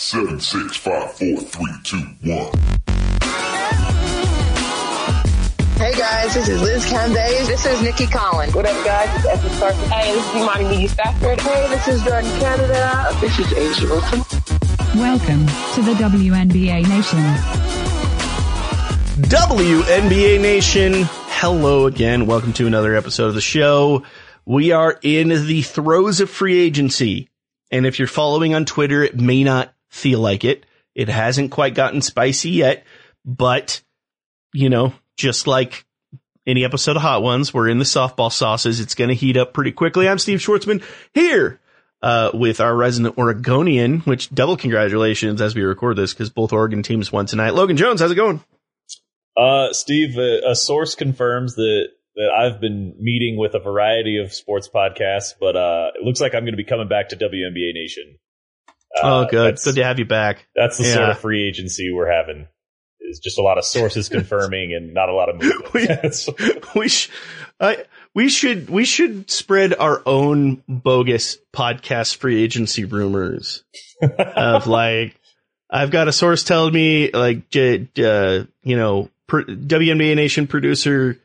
Seven, six, five, four, three, two, one. Hey guys, this is Liz Cambage. This is Nikki Collins. What up, guys? It's Esther Sarkis. Hey, this is Imani McGee-Stafford. Hey, this is Jordan Canada. This is A'ja Wilson. Welcome to the WNBA Nation. WNBA Nation, hello again. Welcome to another episode of the show. We are in the throes of free agency. And if you're following on Twitter, it may not feel like it. It hasn't quite gotten spicy yet, but you know, just like any episode of Hot Ones, we're in the softball sauces. It's going to heat up pretty quickly. I'm Steve Schwartzman here uh, with our resident Oregonian, which double congratulations as we record this because both Oregon teams won tonight. Logan Jones, how's it going? Uh, Steve, uh, a source confirms that that I've been meeting with a variety of sports podcasts, but uh, it looks like I'm going to be coming back to WNBA Nation. Uh, oh, good. Good to have you back. That's the yeah. sort of free agency we're having. Is just a lot of sources confirming and not a lot of movement. we, we, sh- I, we should we should spread our own bogus podcast free agency rumors of like I've got a source telling me like uh, you know WNBA Nation producer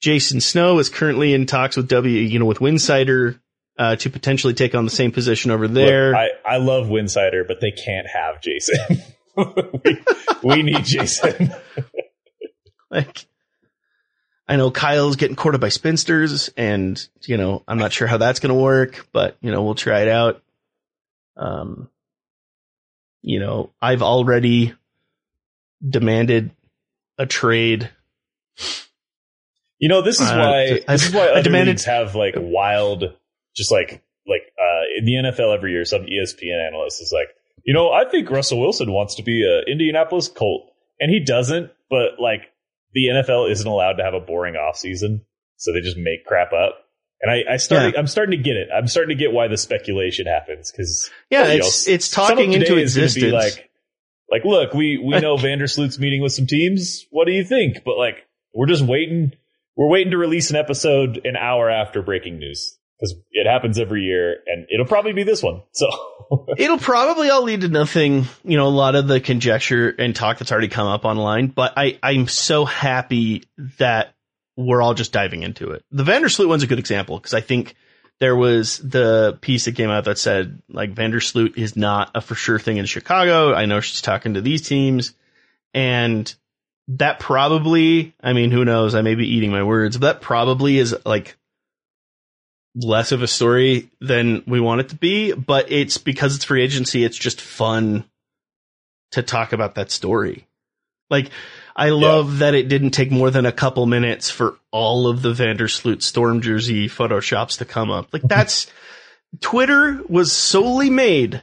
Jason Snow is currently in talks with W, you know, with Winsidr uh, to potentially take on the same position over there. Look, I, I love Winsidr, but they can't have Jason. we, we, need Jason. like, I know Kyle's getting courted by spinsters, and you know, I'm not sure how that's going to work, but you know, we'll try it out. Um, you know, I've already demanded a trade you know, this is uh, why this is why other demanded, leagues have like wild, just like like uh, in the NFL every year, some ESPN analyst is like, you know, I think Russell Wilson wants to be a Indianapolis Colt, and he doesn't. But like the NFL isn't allowed to have a boring off season, so they just make crap up. And I, I started, yeah. I'm starting to get it. I'm starting to get why the speculation happens because yeah, it's know, it's talking into existence. Be like, like, look, we we know Vandersloot's meeting with some teams. What do you think? But like, we're just waiting we're waiting to release an episode an hour after breaking news because it happens every year and it'll probably be this one. So it'll probably all lead to nothing, you know, a lot of the conjecture and talk that's already come up online, but I, I'm so happy that we're all just diving into it. The Vandersloot one's a good example because I think there was the piece that came out that said like Vandersloot is not a for sure thing in Chicago. I know she's talking to these teams and that probably, I mean, who knows? I may be eating my words, but that probably is like less of a story than we want it to be. But it's because it's free agency. It's just fun to talk about that story. Like, I love yeah. that it didn't take more than a couple minutes for all of the Vandersloot Storm jersey photoshops to come up. Like, that's Twitter was solely made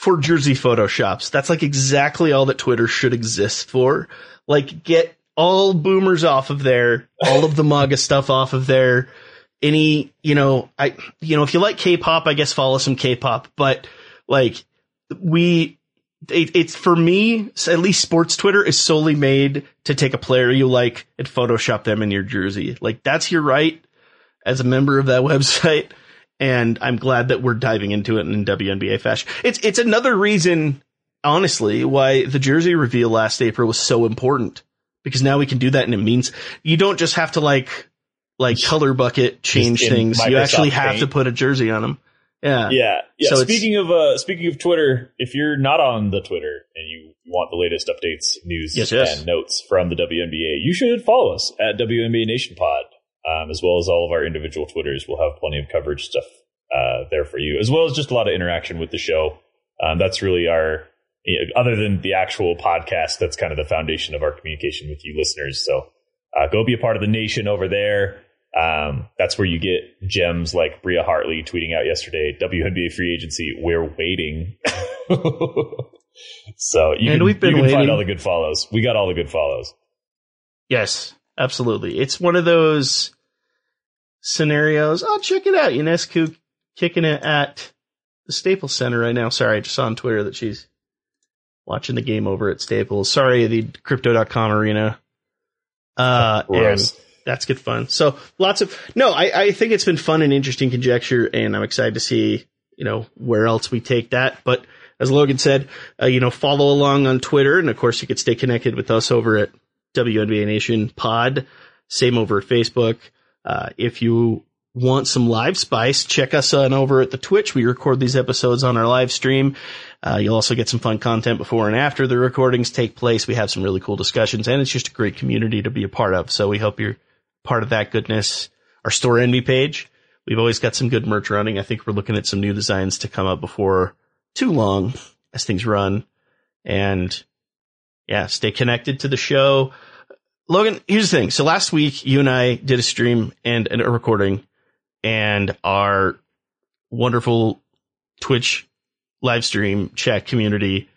for jersey photoshops. That's like exactly all that Twitter should exist for. Like get all boomers off of there, all of the MAGA stuff off of there. Any, you know, I, you know, if you like K-pop, I guess follow some K-pop, but like we, it, it's for me, at least sports Twitter is solely made to take a player you like and Photoshop them in your jersey. Like that's your right as a member of that website. And I'm glad that we're diving into it in WNBA fashion. It's, it's another reason honestly why the jersey reveal last April was so important because now we can do that and it means you don't just have to like like color bucket change things. Microsoft you actually have Paint. to put a jersey on them. Yeah. Yeah. Yeah. So speaking of uh speaking of Twitter, if you're not on the Twitter and you want the latest updates, news, yes, yes. and notes from the WNBA, you should follow us at WNBA Nation Pod. Um, as well as all of our individual Twitters. We'll have plenty of coverage stuff uh, there for you, as well as just a lot of interaction with the show. Um, that's really our you know, other than the actual podcast, that's kind of the foundation of our communication with you listeners. So uh, go be a part of the nation over there. Um, that's where you get gems like Bria Hartley tweeting out yesterday, WNBA free agency, we're waiting. so you and can, we've been you can find all the good follows. We got all the good follows. Yes, absolutely. It's one of those scenarios. Oh, check it out. UNESCO kicking it at the Staples Center right now. Sorry, I just saw on Twitter that she's watching the game over at Staples. Sorry, the crypto.com arena. Uh, and that's good fun. So lots of, no, I, I think it's been fun and interesting conjecture and I'm excited to see, you know, where else we take that. But, as Logan said, uh, you know, follow along on Twitter. And of course, you could stay connected with us over at WNBA Nation Pod. Same over Facebook. Uh, if you want some live spice, check us on over at the Twitch. We record these episodes on our live stream. Uh, you'll also get some fun content before and after the recordings take place. We have some really cool discussions and it's just a great community to be a part of. So we hope you're part of that goodness. Our Storenvy page. We've always got some good merch running. I think we're looking at some new designs to come up before too long as things run. And yeah, stay connected to the show. Logan, here's the thing. So last week, you and I did a stream and, and a recording, and our wonderful Twitch live stream chat community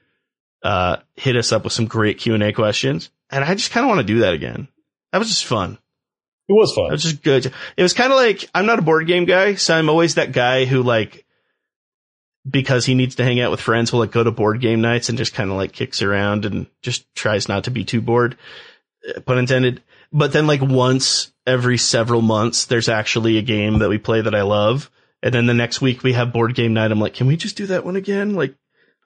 uh, hit us up with some great Q and A questions, and I just kind of want to do that again. That was just fun. It was fun. It was just good. It was kind of like I'm not a board game guy, so I'm always that guy who like because he needs to hang out with friends will like go to board game nights and just kind of like kicks around and just tries not to be too bored, uh, pun intended. But then like once every several months, there's actually a game that we play that I love. And then the next week we have board game night. I'm like, can we just do that one again? Like,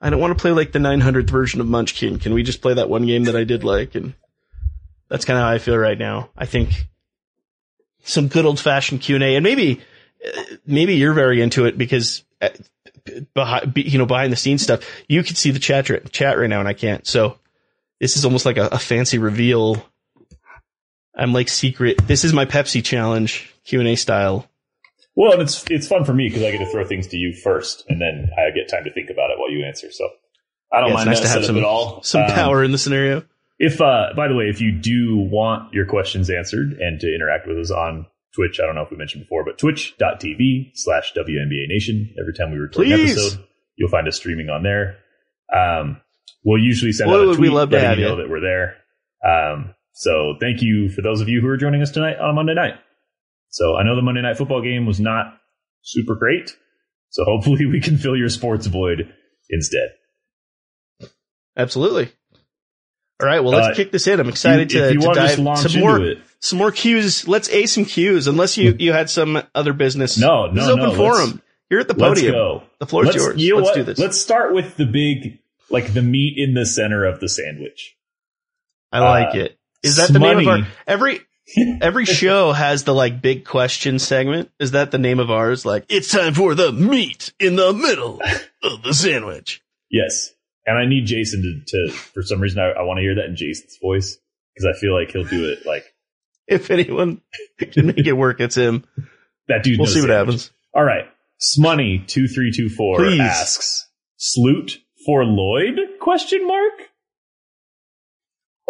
I don't want to play like the 900th version of Munchkin. Can we just play that one game that I did like? And that's kind of how I feel right now. I think some good old fashioned Q and A and maybe, uh, maybe you're very into it because uh, behind, you know, behind the scenes stuff. You can see the chat chat right now, and I can't. So this is almost like a, a fancy reveal. I'm like secret. This is my Pepsi challenge Q and A style. Well, and it's it's fun for me because I get to throw things to you first, and then I get time to think about it while you answer. So I don't yeah, mind nice that to have some, at all. Some um, power in the scenario. If, uh, by the way, if you do want your questions answered and to interact with us on Twitch. I don't know if we mentioned before, but twitch.tv slash WNBA Nation. Every time we record Please. an episode, you'll find us streaming on there. Um, we'll usually send out a tweet we love to have you know that we're there. Um, so thank you for those of you who are joining us tonight on Monday night. So I know the Monday night football game was not super great. So hopefully we can fill your sports void instead. Absolutely. All right, well, let's uh, kick this in. I'm excited you, to, to dive some more, it. some more cues. Let's a some cues, unless you, you had some other business. No, no, this is open no, forum. You're at the podium. Let's go. The floor is yours. You know let's what? do this. Let's start with the big, like the meat in the center of the sandwich. I like uh, it. Is that the name of our every every show has the like big question segment? Is that the name of ours? Like it's time for the meat in the middle of the sandwich. Yes. And I need Jason to, to for some reason, I, I want to hear that in Jason's voice because I feel like he'll do it like. If anyone can make it work, it's him. That dude. We'll see what happens. All right. Smoney two three two four asks Sloot for Loyd? Question mark.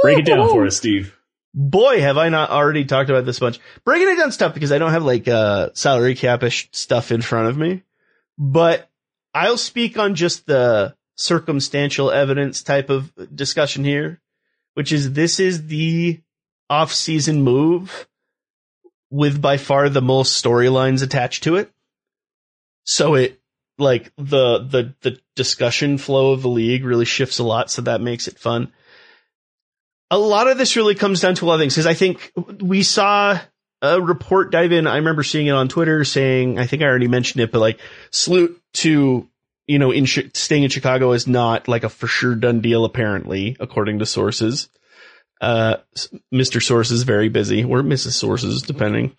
Break it down for us, Steve. Boy, have I not already talked about this much. Breaking it down stuff because I don't have like uh salary capish stuff in front of me, but I'll speak on just the circumstantial evidence type of discussion here, which is this is the off-season move with by far the most storylines attached to it. So it like the the the discussion flow of the league really shifts a lot, so that makes it fun. A lot of this really comes down to a lot of things because I think we saw a report dive in. I remember seeing it on Twitter saying, I think I already mentioned it, but like Sloot to you know, in staying in Chicago is not like a for sure done deal, apparently, according to sources. Uh, Mr. Source is very busy, or Mrs. Sources, depending.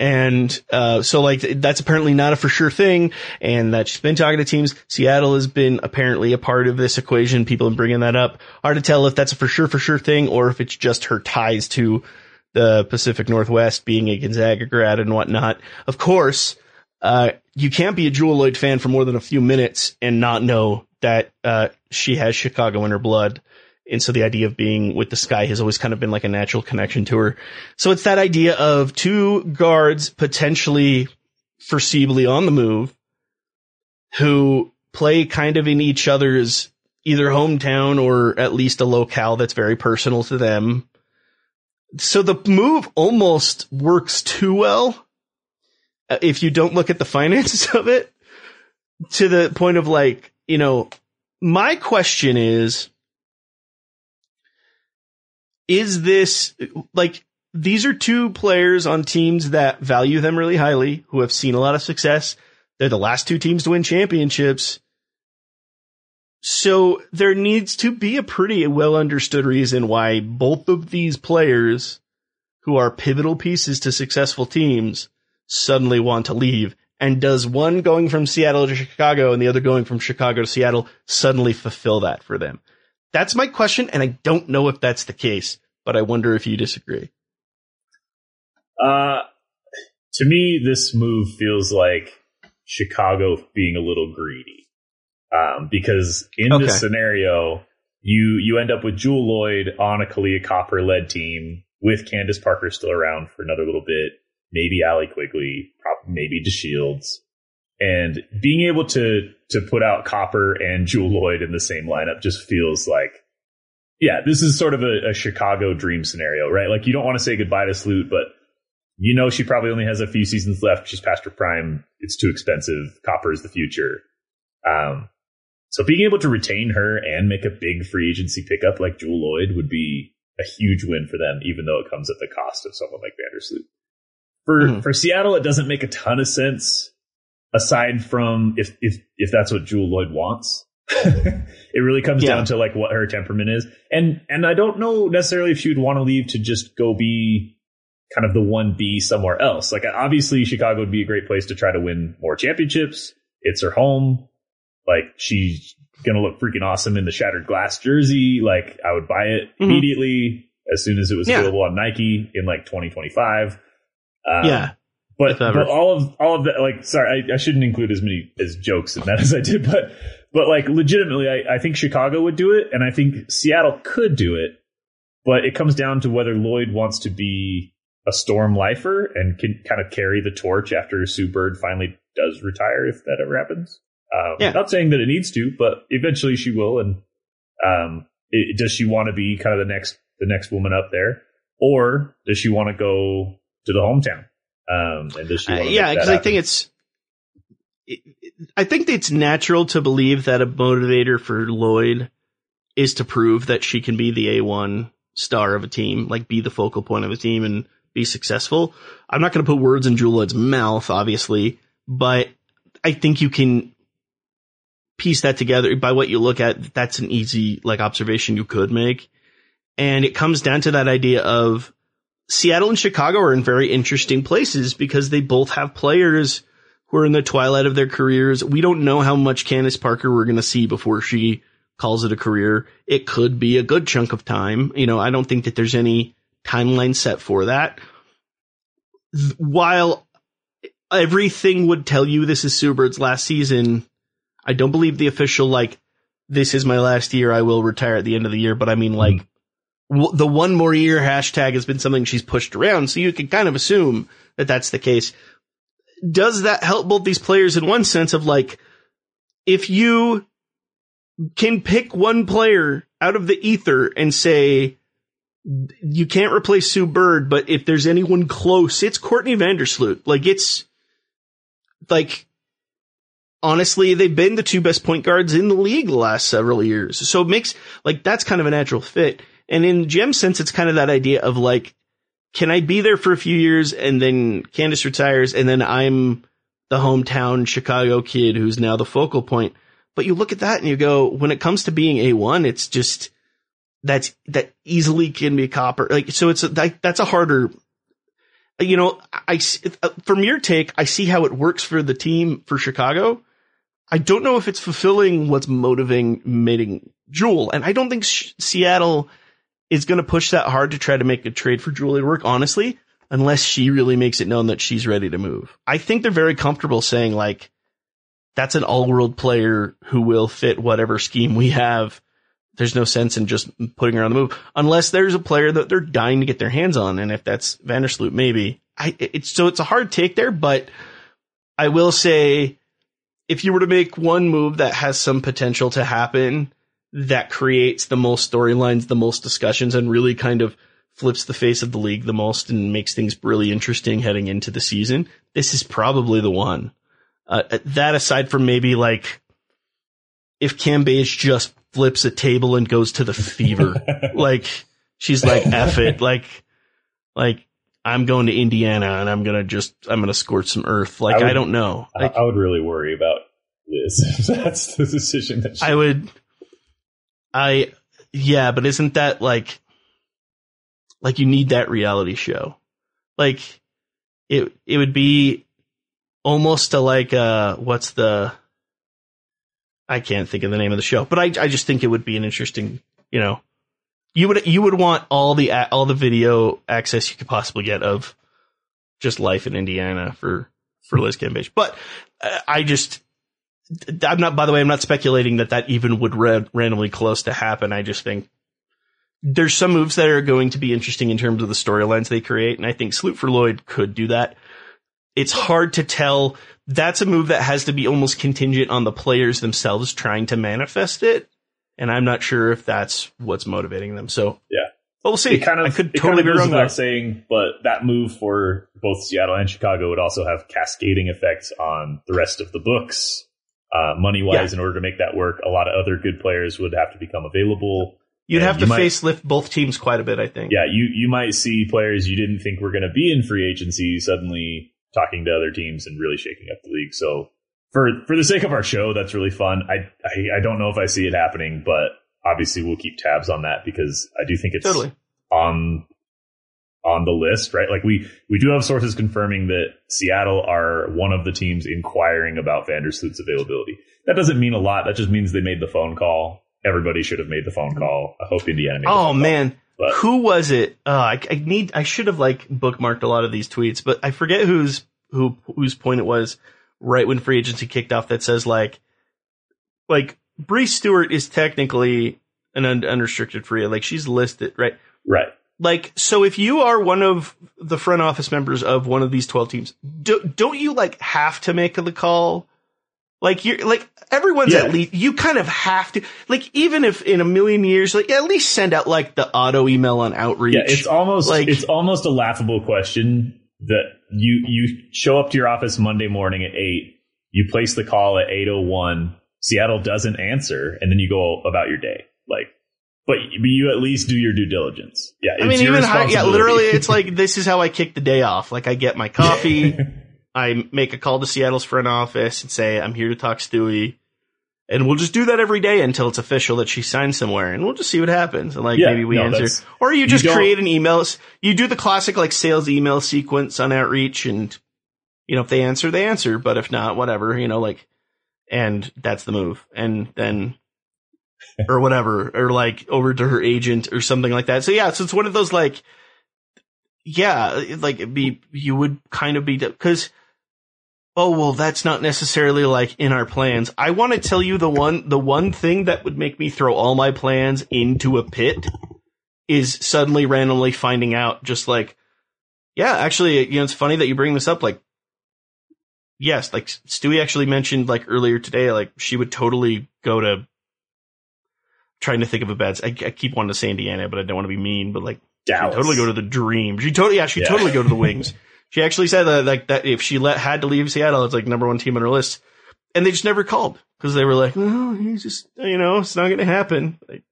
And, uh, so like, that's apparently not a for sure thing. And that she's been talking to teams. Seattle has been apparently a part of this equation. People have bringing that up. Hard to tell if that's a for sure, for sure thing, or if it's just her ties to the Pacific Northwest being a Gonzaga grad and whatnot. Of course, uh, you can't be a Jewell Loyd fan for more than a few minutes and not know that uh, she has Chicago in her blood. And so the idea of being with the sky has always kind of been like a natural connection to her. So it's that idea of two guards potentially foreseeably on the move who play kind of in each other's either hometown or at least a locale that's very personal to them. So the move almost works too well Uh, if you don't look at the finances of it to the point of like, you know, my question is, is this like, these are two players on teams that value them really highly, who have seen a lot of success. They're the last two teams to win championships. So there needs to be a pretty well understood reason why both of these players who are pivotal pieces to successful teams suddenly want to leave. And does one going from Seattle to Chicago and the other going from Chicago to Seattle suddenly fulfill that for them? That's my question, and I don't know if that's the case, but I wonder if you disagree. Uh, to me, this move feels like Chicago being a little greedy. Um, because in okay. this scenario, you you end up with Jewell Loyd on a Kahleah Copper led team with Candace Parker still around for another little bit, maybe Allie Quigley, maybe DeShields, and being able to to put out Copper and Jewell Loyd in the same lineup just feels like, yeah, this is sort of a, a Chicago dream scenario, right? Like you don't want to say goodbye to Sloot, but you know she probably only has a few seasons left. She's past her prime. It's too expensive. Copper is the future. Um, so being able to retain her and make a big free agency pickup like Jewell Loyd would be a huge win for them, even though it comes at the cost of someone like Vandersloot. For mm-hmm. for Seattle, it doesn't make a ton of sense. Aside from if if if that's what Jewell Loyd wants, it really comes yeah. down to like what her temperament is, and and I don't know necessarily if she would want to leave to just go be kind of the one B somewhere else. Like obviously Chicago would be a great place to try to win more championships. It's her home. Like she's gonna look freaking awesome in the shattered glass jersey. Like I would buy it mm-hmm. immediately as soon as it was yeah. available on Nike in like 2025. Um, yeah. But, but all of all of that like sorry I, I, shouldn't include as many as jokes in that as I did but but like legitimately I, I think Chicago would do it and I think Seattle could do it but it comes down to whether Loyd wants to be a storm lifer and can kind of carry the torch after Sue Bird finally does retire, if that ever happens. Um, yeah. Not saying that it needs to, but eventually she will. And um, it, does she want to be kind of the next the next woman up there, or does she want to go to the hometown? Um, and does she? Uh, yeah, because I think it's. I think it's natural to believe that a motivator for Loyd is to prove that she can be the A1 star of a team, like be the focal point of a team and be successful. I'm not going to put words in Loyd's mouth, obviously, but I think you can piece that together by what you look at. That's an easy like observation you could make. And it comes down to that idea of Seattle and Chicago are in very interesting places because they both have players who are in the twilight of their careers. We don't know how much Candace Parker we're going to see before she calls it a career. It could be a good chunk of time. You know, I don't think that there's any timeline set for that. While everything would tell you this is Sue Bird's last season, I don't believe the official like this is my last year. I will retire at the end of the year. But I mean, like. The one more year hashtag has been something she's pushed around, so you can kind of assume that that's the case. Does that help both these players in one sense of like if you can pick one player out of the ether and say you can't replace Sue Bird, but if there's anyone close, it's Courtney Vandersloot. Like it's like honestly, they've been the two best point guards in the league the last several years. So it makes like that's kind of a natural fit. And in Jem's sense, it's kind of that idea of like, can I be there for a few years and then Candace retires and then I'm the hometown Chicago kid who's now the focal point. But you look at that and you go, when it comes to being A1, it's just, that's that easily can be copper. Like so, it's that's a harder. You know, I from your take, I see how it works for the team for Chicago. I don't know if it's fulfilling what's motivating Jewell, and I don't think Seattle is going to push that hard to try to make a trade for to work. Honestly, unless she really makes it known that she's ready to move. I think they're very comfortable saying like, that's an all-world player who will fit whatever scheme we have there's no sense in just putting her on the move unless there's a player that they're dying to get their hands on. And if that's Vandersloot, maybe I, it's so it's a hard take there, but I will say if you were to make one move that has some potential to happen that creates the most storylines, the most discussions and really kind of flips the face of the league the most and makes things really interesting heading into the season, this is probably the one. Uh, that aside from maybe like if Cambage just flips a table and goes to the fever. like she's like, F it. Like, like I'm going to Indiana and I'm going to just, I'm going to scorch some earth. Like, I, would, I don't know. Like, I would really worry about this. that's the decision that I would. I yeah, but isn't that like like you need that reality show? Like it it would be almost a like uh what's the I can't think of the name of the show, but I I just think it would be an interesting, you know, you would you would want all the all the video access you could possibly get of just life in Indiana for for Liz Cambage. But uh, I just I'm not. By the way, I'm not speculating that that even would ra- randomly close to happen. I just think there's some moves that are going to be interesting in terms of the storylines they create, and I think Sloot for Loyd could do that. It's hard to tell. That's a move that has to be almost contingent on the players themselves trying to manifest it, and I'm not sure if that's what's motivating them. So yeah, but we'll see. It kind of, I could totally kind of be wrong without saying, but that move for both Seattle and Chicago would also have cascading effects on the rest of the books. Uh, money wise, Yeah. in order to make that work, a lot of other good players would have to become available. You'd have you to might- facelift both teams quite a bit, I think. Yeah, you you might see players you didn't think were going to be in free agency suddenly talking to other teams and really shaking up the league. So for for the sake of our show, that's really fun. I I, I don't know if I see it happening, but obviously we'll keep tabs on that because I do think it's Totally. on on the list, right? Like we we do have sources confirming that Seattle are one of the teams inquiring about Vandersloot's availability. That doesn't mean a lot. That just means they made the phone call. Everybody should have made the phone call. I hope Indiana made. Oh man, But- who was it? Uh, I, I need. I should have like bookmarked a lot of these tweets, but I forget whose who whose point it was. Right when free agency kicked off, that says like, like Bree Stewart is technically an un- unrestricted free. Like she's listed, right? right. Like so, if you are one of the front office members of one of these twelve teams, do, don't you like have to make the call? Like you're like everyone's Yeah. at least you kind of have to like even if in a million years like at least send out like the auto email on outreach. Yeah, it's almost Like- it's almost a laughable question that you you show up to your office Monday morning at eight, you place the call at eight oh one, Seattle doesn't answer, and then you go about your day. Like, but but you at least do your due diligence. Yeah, I mean, your even high, yeah, literally, it's like this is how I kick the day off. Like I get my coffee, I make a call to Seattle's front office and say I'm here to talk Stewie, and we'll just do that every day until it's official that she signed somewhere, and we'll just see what happens. And like Yeah, maybe we no, answer, or you just don't- create an email. You do the classic like sales email sequence on outreach, and you know if they answer, they answer, but if not, whatever. You know, like, and that's the move, and then. or whatever, or like over to her agent or something like that. So yeah, so it's one of those like, yeah, like be you would kind of be because oh well that's not necessarily like in our plans. I want to tell you the one the one thing that would make me throw all my plans into a pit is suddenly randomly finding out just like yeah, actually you know it's funny that you bring this up like yes, like Stewie actually mentioned like earlier today like she would totally go to trying to think of a bad I, I keep wanting to say Indiana but I don't want to be mean but like totally go to the dream. She totally, yeah, she Yeah. totally go to the wings. She actually said that, like, that if she let, had to leave Seattle, it's like number one team on her list. And they just never called because they were like, well, he's just, you know, it's not going to happen. Like,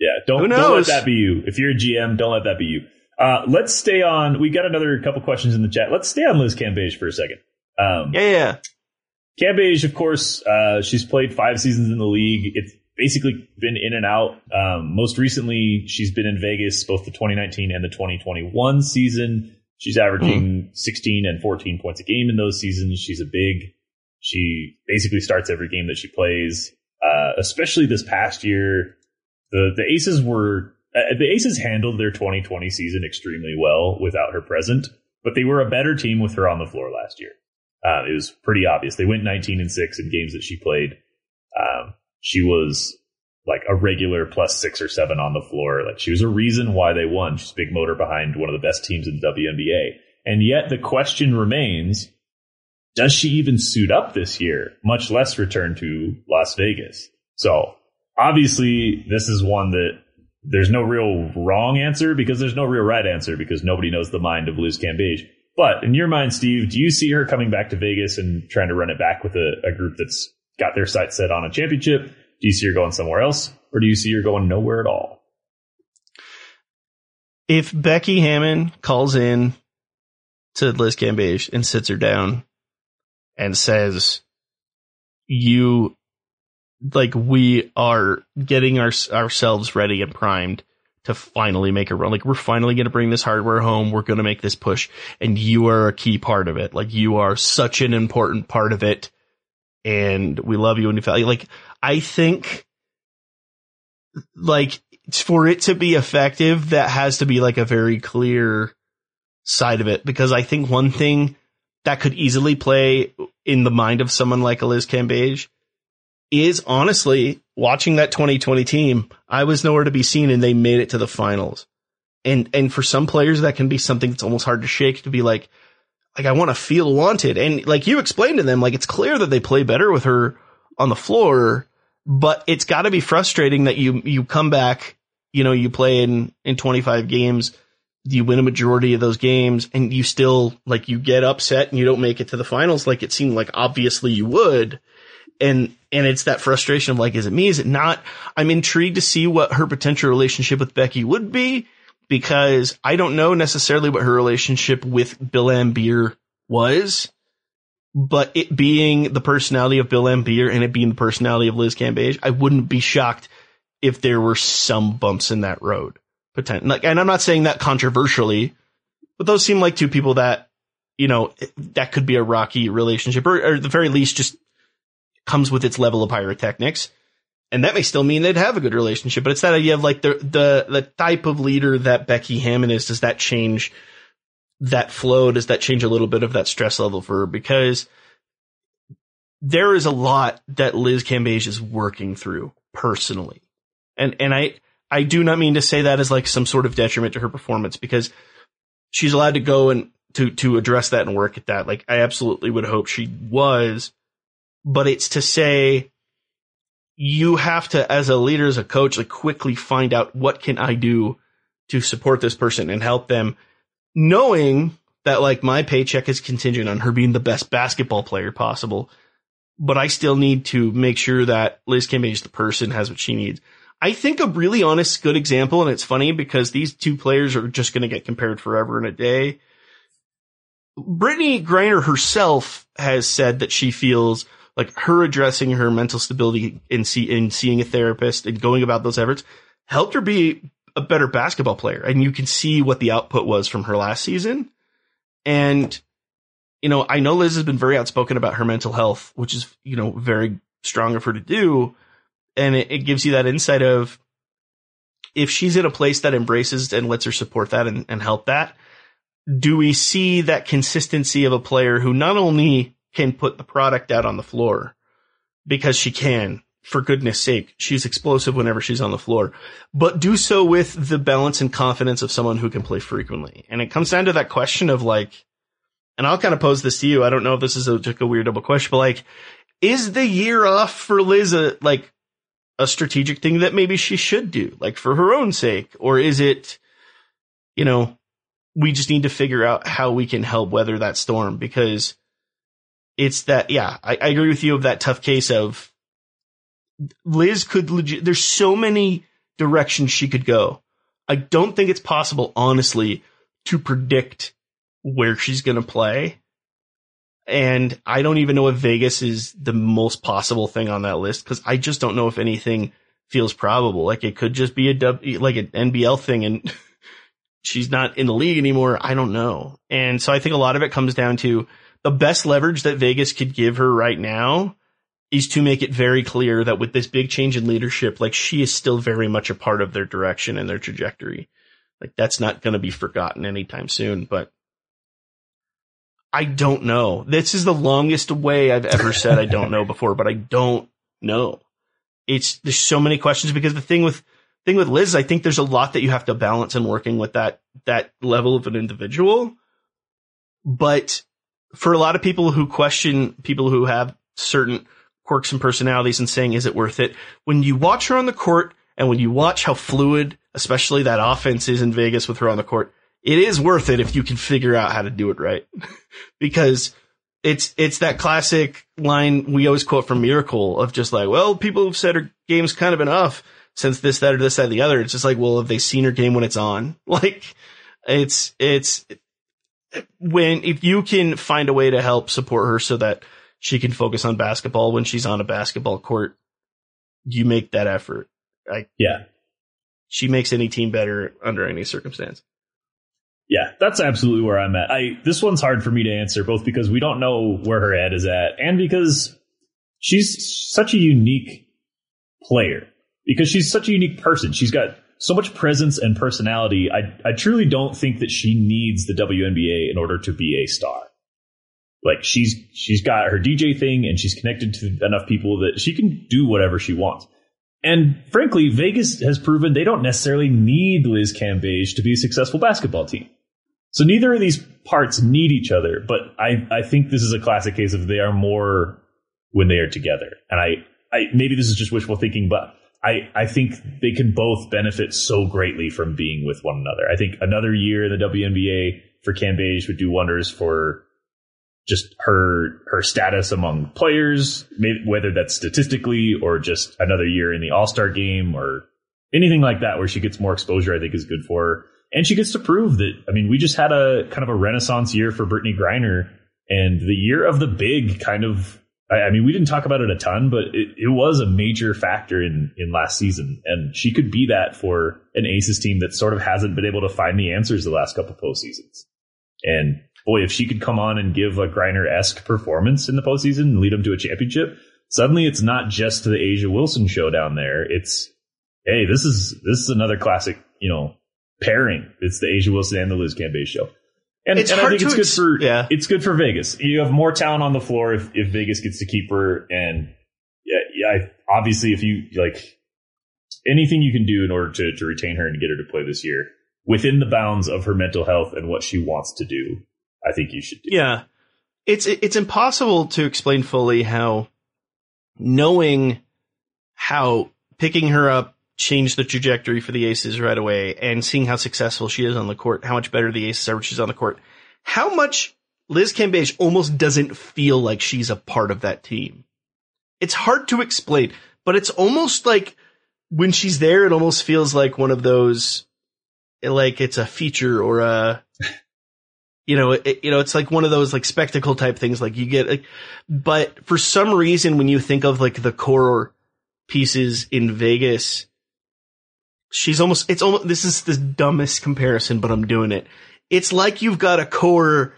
Yeah, don't don't let that be you. If you're a GM, don't let that be you. Uh, let's stay on. We got another couple questions in the chat. Let's stay on Liz Cambage for a second. Um, yeah, yeah. Cambage, of course, uh, she's played five seasons in the league. It's basically been in and out. Um, most recently, she's been in Vegas both the 2019 and the 2021 season. She's averaging 16 and 14 points a game in those seasons. She's a big. She basically starts every game that she plays. Uh, especially this past year, the the Aces were uh, the Aces handled their 2020 season extremely well without her present, but they were a better team with her on the floor last year. Uh, it was pretty obvious. They went 19 and six in games that she played. Um, she was like a regular plus six or seven on the floor. Like she was a reason why they won. She's big motor behind one of the best teams in the WNBA. And yet the question remains, does she even suit up this year, much less return to Las Vegas? So obviously this is one that there's no real wrong answer because there's no real right answer because nobody knows the mind of Liz Cambage. But in your mind, Steve, do you see her coming back to Vegas and trying to run it back with a, a group that's got their sights set on a championship? Do you see her going somewhere else, or do you see her going nowhere at all? If Becky Hammon calls in to Liz Cambage and sits her down and says, you like we are getting our, ourselves ready and primed to finally make a run. Like we're finally going to bring this hardware home. We're going to make this push and you are a key part of it. Like you are such an important part of it. And we love you and you feel like, I think like for it to be effective, that has to be like a very clear side of it because I think one thing that could easily play in the mind of someone like Liz Cambage is honestly watching that 2020 team. I was nowhere to be seen and they made it to the finals. And, and for some players, that can be something that's almost hard to shake to be like, like, I want to feel wanted. And like you explained to them, like it's clear that they play better with her on the floor, but it's got to be frustrating that you, you come back, you know, you play in, in 25 games you win a majority of those games and you still like you get upset and you don't make it to the finals like it seemed like obviously you would. And and it's that frustration of like is it me? Is it not? I'm intrigued to see what her potential relationship with becky would be because i don't know necessarily what her relationship with bill laimbeer was but it being the personality of bill laimbeer and it being the personality of liz cambage i wouldn't be shocked if there were some bumps in that road potential. Like, and I'm not saying that controversially, but those seem like two people that, you know, that could be a rocky relationship or, or at the very least just comes with its level of pyrotechnics. And that may still mean they'd have a good relationship, but it's that idea of like the, the, the type of leader that Becky Hammon is. Does that change that flow? Does that change a little bit of that stress level for her? Because there is a lot that Liz Cambage is working through personally. And, and I, I do not mean to say that as like some sort of detriment to her performance because she's allowed to go and to to address that and work at that. Like I absolutely would hope she was, but it's to say you have to as a leader as a coach like quickly find out what can I do to support this person and help them knowing that like my paycheck is contingent on her being the best basketball player possible, but I still need to make sure that Liz Cambage the person has what she needs. I think a really honest, good example, and it's funny because these two players are just going to get compared forever in a day. Brittney Griner herself has said that she feels like her addressing her mental stability in, see, in seeing a therapist and going about those efforts helped her be a better basketball player. And you can see what the output was from her last season. And, you know, I know Liz has been very outspoken about her mental health, which is, you know, very strong of her to do and it, it gives you that insight of if she's in a place that embraces and lets her support that and, and help that, do we see that consistency of a player who not only can put the product out on the floor because she can, for goodness sake, she's explosive whenever she's on the floor, but do so with the balance and confidence of someone who can play frequently. And it comes down to that question of like, and I'll kind of pose this to you. I don't know if this is a, like a weird double question, but like, is the year off for Liz a, like a strategic thing that maybe she should do, like for her own sake? Or is it, you know, we just need to figure out how we can help weather that storm because it's that, yeah, I, I agree with you of that tough case of Liz could legit, there's so many directions she could go. I don't think it's possible, honestly, to predict where she's going to play. And I don't even know if Vegas is the most possible thing on that list because I just don't know if anything feels probable. Like it could just be a w, like an NBL thing and she's not in the league anymore. I don't know. And so I think a lot of it comes down to the best leverage that Vegas could give her right now is to make it very clear that with this big change in leadership, like she is still very much a part of their direction and their trajectory. Like that's not going to be forgotten anytime soon, but I don't know. This is the longest way I've ever said I don't know before, but I don't know. It's there's so many questions because the thing with thing with Liz, I think there's a lot that you have to balance in working with that that level of an individual. But for a lot of people who question people who have certain quirks and personalities and saying, is it worth it? When you watch her on the court and when you watch how fluid, especially that offense is in Vegas with her on the court, it is worth it if you can figure out how to do it right. because it's it's that classic line we always quote from Miracle of just like, well, people have said her game's kind of been off since this, that, or this, that, the other. It's just like, well, have they seen her game when it's on? Like, it's it's when if you can find a way to help support her so that she can focus on basketball when she's on a basketball court, you make that effort. I, yeah. She makes any team better under any circumstance. Yeah, that's absolutely where I'm at. I this one's hard for me to answer both because we don't know where her head is at and because she's such a unique player. Because she's such a unique person. She's got so much presence and personality. I I truly don't think that she needs the WNBA in order to be a star. Like she's she's got her DJ thing and she's connected to enough people that she can do whatever she wants. And frankly, Vegas has proven they don't necessarily need Liz Cambage to be a successful basketball team. So neither of these parts need each other, but I, I think this is a classic case of they are more when they are together. And I, I maybe this is just wishful thinking, but I, I think they can both benefit so greatly from being with one another. I think another year in the WNBA for Cambage would do wonders for just her her status among players, whether that's statistically or just another year in the All Star game or anything like that, where she gets more exposure. I think is good for her, and she gets to prove that. I mean, we just had a kind of a renaissance year for Brittney Griner, and the year of the big kind of. I, I mean, we didn't talk about it a ton, but it, it was a major factor in in last season, and she could be that for an Aces team that sort of hasn't been able to find the answers the last couple of postseasons. And boy, if she could come on and give a Griner esque performance in the postseason and lead them to a championship, suddenly it's not just the A'ja Wilson show down there. It's hey, this is this is another classic, you know, pairing. It's the A'ja Wilson and the Liz Cambage show. And, and I think it's good ex- for yeah. it's good for Vegas. You have more talent on the floor if, if Vegas gets to keep her. And yeah, yeah, obviously if you like anything you can do in order to, to retain her and get her to play this year within the bounds of her mental health and what she wants to do I think you should do. Yeah. It's it's impossible to explain fully how knowing how picking her up changed the trajectory for the Aces right away and seeing how successful she is on the court, how much better the Aces are when she's on the court. How much Liz Cambage almost doesn't feel like she's a part of that team. It's hard to explain, but it's almost like when she's there, it almost feels like one of those, like it's a feature or a, you know, it, you know, it's like one of those like spectacle type things. Like you get, like, but for some reason, when you think of like the core pieces in Vegas, she's almost, it's almost, this is the dumbest comparison, but I'm doing it. It's like you've got a core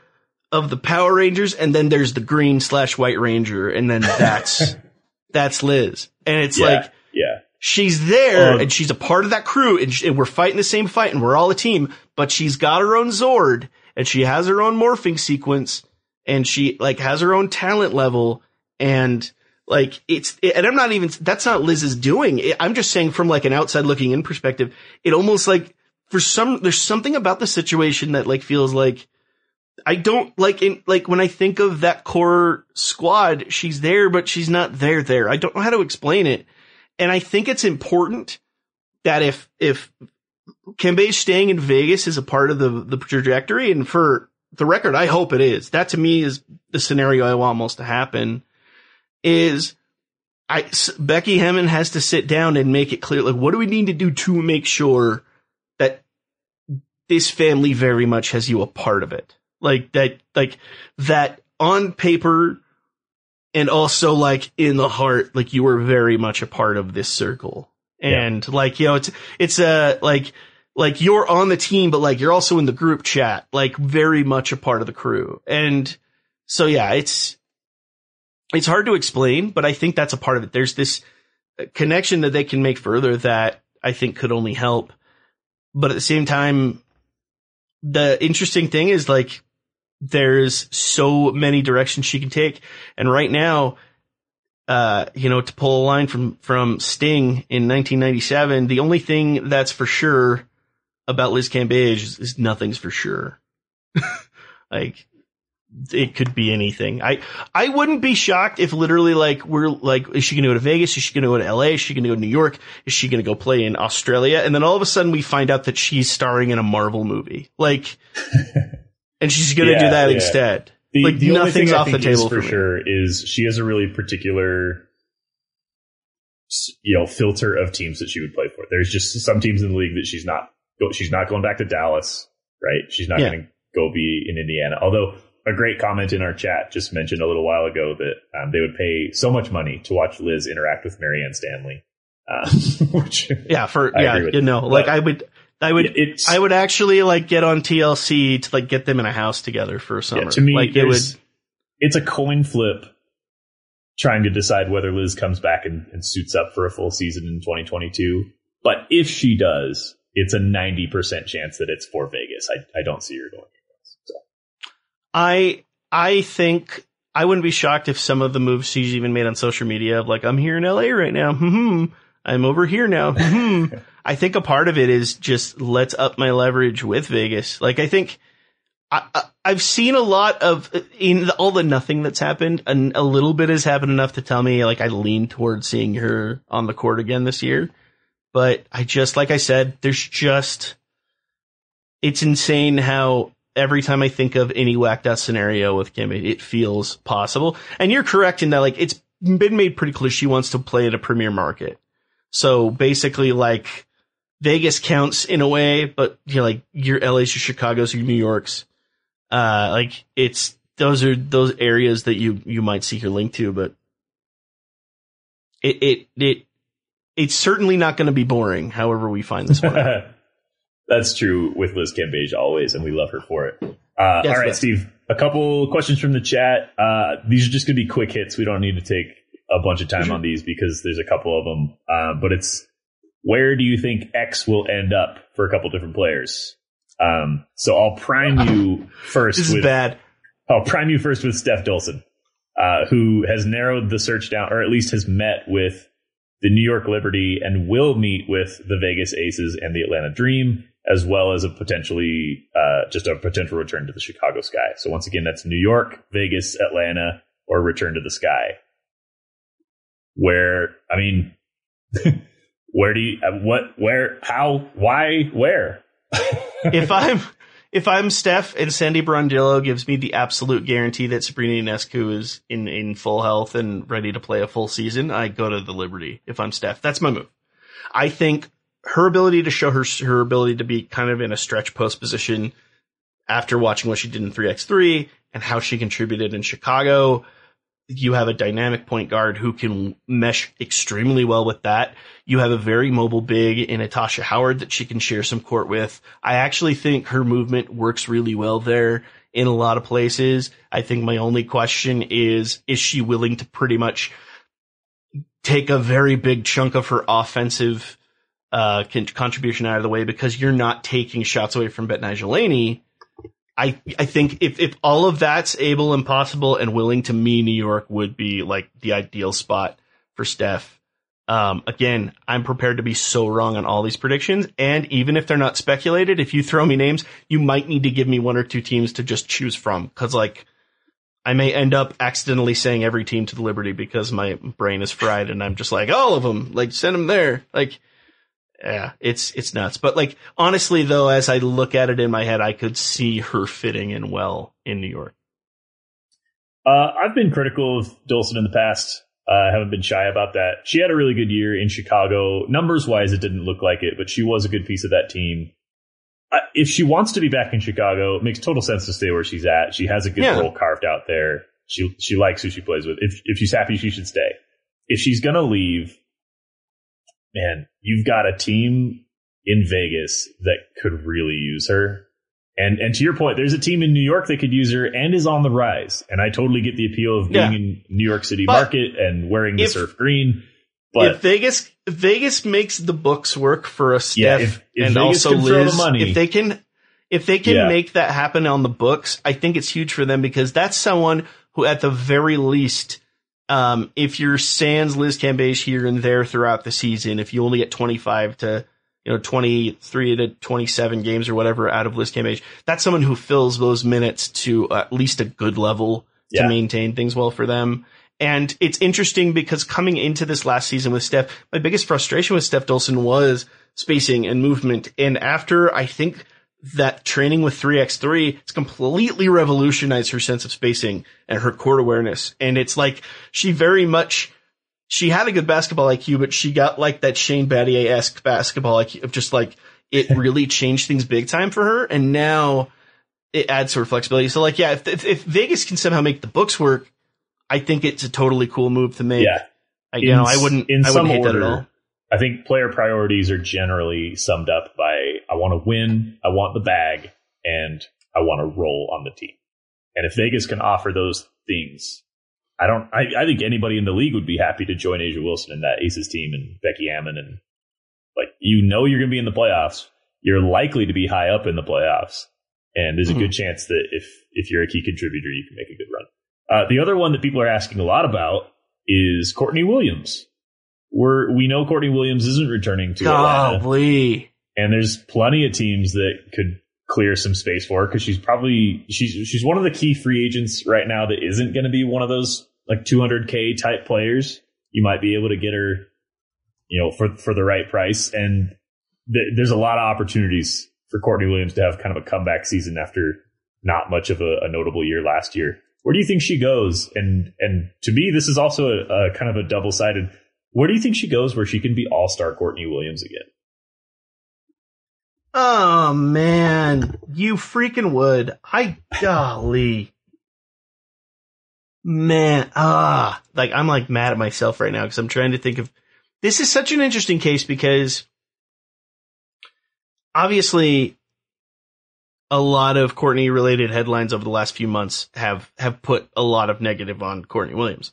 of the Power Rangers and then there's the green slash white ranger and then that's, that's Liz. And it's yeah, like, yeah, she's there um, and she's a part of that crew and, and we're fighting the same fight and we're all a team, but she's got her own Zord and she has her own morphing sequence and she like has her own talent level and like it's it, and I'm not even that's not Liz's doing. I'm just saying from like an outside looking in perspective, it almost like for some there's something about the situation that like feels like I don't like in like when I think of that core squad, she's there but she's not there there. I don't know how to explain it. And I think it's important that if if Cambage staying in Vegas is a part of the, the trajectory. And for the record, I hope it is. That to me is the scenario I want most to happen is I, Becky Hammon has to sit down and make it clear, like, what do we need to do to make sure that this family very much has you a part of it? Like that, like that on paper and also like in the heart, like you are very much a part of this circle. And yeah. like, you know, it's, it's a, like, like you're on the team, but like you're also in the group chat, like very much a part of the crew. And so yeah, it's, it's hard to explain, but I think that's a part of it. There's this connection that they can make further that I think could only help. But at the same time, the interesting thing is like there's so many directions she can take. And right now, uh, you know, to pull a line from, from Sting in 1997, the only thing that's for sure about Liz Cambage is, is nothing's for sure. like it could be anything. I I wouldn't be shocked if literally like we're like, is she going to go to Vegas? Is she going to go to L.A.? Is she going to go to New York? Is she going to go play in Australia? And then all of a sudden we find out that she's starring in a Marvel movie, like, and she's going to yeah, do that yeah. instead. The, like the nothing's off the table for, for sure is she has a really particular you know filter of teams that she would play for. There's just some teams in the league that she's not she's not going back to Dallas, right? She's not yeah. going to go be in Indiana. Although a great comment in our chat just mentioned a little while ago that um, they would pay so much money to watch Liz interact with Marianne Stanley. Uh, which yeah, for yeah, you know, like I would, I would, it's, I would actually like get on TLC to like get them in a house together for a summer. Yeah, to me, like it would. It's a coin flip trying to decide whether Liz comes back and, and suits up for a full season in 2022. But if she does, it's a 90% chance that it's for Vegas. I, I don't see her going. I I think I wouldn't be shocked if some of the moves she's even made on social media of like, I'm here in LA right now. Hmm. I'm over here now. Hmm. I think a part of it is just let's up my leverage with Vegas. Like I think I, have seen a lot of in the, all the nothing that's happened, and a little bit has happened enough to tell me like I lean towards seeing her on the court again this year. But I just, like I said, there's just, it's insane how every time I think of any whacked out scenario with Kim, it, feels possible. And you're correct in that, like, it's been made pretty clear she wants to play at a premier market. So basically, like, Vegas counts in a way, but you know, like your LA's, your Chicago's, your New York's. Uh, like it's those are those areas that you you might see her linked to, but it it it it's certainly not going to be boring. However, we find this one. That's true with Liz Cambage always, and we love her for it. Uh, yes, all right, yes. Steve. A couple questions from the chat. Uh, these are just going to be quick hits. We don't need to take a bunch of time sure. on these because there's a couple of them. Uh, but it's where do you think X will end up for a couple different players? Um, so I'll prime you first. this is with, bad. I'll prime you first with Steph Dolson, uh, who has narrowed the search down, or at least has met with the New York Liberty and will meet with the Vegas Aces and the Atlanta Dream, as well as a potentially uh, just a potential return to the Chicago Sky. So once again, that's New York, Vegas, Atlanta, or return to the Sky. Where I mean, where do you uh, what where how why where? if I'm if I'm Steph and Sandy Brondello gives me the absolute guarantee that Sabrina Ionescu is in, in full health and ready to play a full season, I go to the Liberty if I'm Steph. That's my move. I think her ability to show her, her ability to be kind of in a stretch post position after watching what she did in 3x3 and how she contributed in Chicago you have a dynamic point guard who can mesh extremely well with that. You have a very mobile big in Natasha Howard that she can share some court with. I actually think her movement works really well there in a lot of places. I think my only question is, is she willing to pretty much take a very big chunk of her offensive uh, contribution out of the way because you're not taking shots away from Betnijah Laney I I think if if all of that's able and possible and willing to me, New York would be like the ideal spot for Steph. Um, again, I'm prepared to be so wrong on all these predictions, and even if they're not speculated, if you throw me names, you might need to give me one or two teams to just choose from, because like I may end up accidentally saying every team to the Liberty because my brain is fried, and I'm just like all of them, like send them there, like yeah, it's it's nuts. But like honestly though, as I look at it in my head, I could see her fitting in well in New York. Uh, I've been critical of Dolson in the past. Uh, I uh, haven't been shy about that. She had a really good year in Chicago. Numbers wise, it didn't look like it, but she was a good piece of that team. Uh, if she wants to be back in Chicago, it makes total sense to stay where she's at. She has a good yeah. role carved out there. She she likes who she plays with. If if she's happy, she should stay. If she's gonna leave, man, you've got a team in Vegas that could really use her. And and to your point, there's a team in New York that could use her and is on the rise. And I totally get the appeal of being yeah. in New York City but market and wearing the if, surf green. But if Vegas if Vegas makes the books work for a Steph yeah, if, if and Vegas also Liz, the money, if they can if they can yeah. make that happen on the books, I think it's huge for them because that's someone who at the very least um, if you're sans Liz Cambage here and there throughout the season, if you only get 25 to, you know, 23 to 27 games or whatever out of Liz Cambage, that's someone who fills those minutes to at least a good level yeah. to maintain things well for them. And it's interesting because coming into this last season with Steph, my biggest frustration with Steph Dolson was spacing and movement. And after I think that training with 3x3 it's completely revolutionized her sense of spacing and her court awareness. And it's like she very much she had a good basketball IQ, but she got like that Shane Battier esque basketball IQ of just like it really changed things big time for her. And now it adds sort of flexibility. So like, yeah, if, if, if Vegas can somehow make the books work, I think it's a totally cool move to make. Yeah. I, you in, know, I wouldn't, I wouldn't hate order, that at all. I think player priorities are generally summed up by I want to win, I want the bag, and I want to roll on the team. And if Vegas can offer those things, I don't. I, I think anybody in the league would be happy to join A'ja Wilson and that Aces team and Becky Hammon and like you know you're going to be in the playoffs. You're likely to be high up in the playoffs, and there's a good chance that if if you're a key contributor, you can make a good run. Uh, the other one that people are asking a lot about is Courtney Williams. We're we know Courtney Williams isn't returning to Atlanta, Golly. And there's plenty of teams that could clear some space for her because she's probably she's she's one of the key free agents right now that isn't going to be one of those like 200k type players. You might be able to get her, you know, for for the right price, and th- there's a lot of opportunities for Courtney Williams to have kind of a comeback season after not much of a, a notable year last year. Where do you think she goes? And and to me, this is also a, a kind of a double sided. Where do you think she goes where she can be all star Courtney Williams again? Oh man, you freaking would. I golly. Man, ah, like I'm like mad at myself right now because I'm trying to think of this is such an interesting case because obviously a lot of Courtney related headlines over the last few months have have put a lot of negative on Courtney Williams.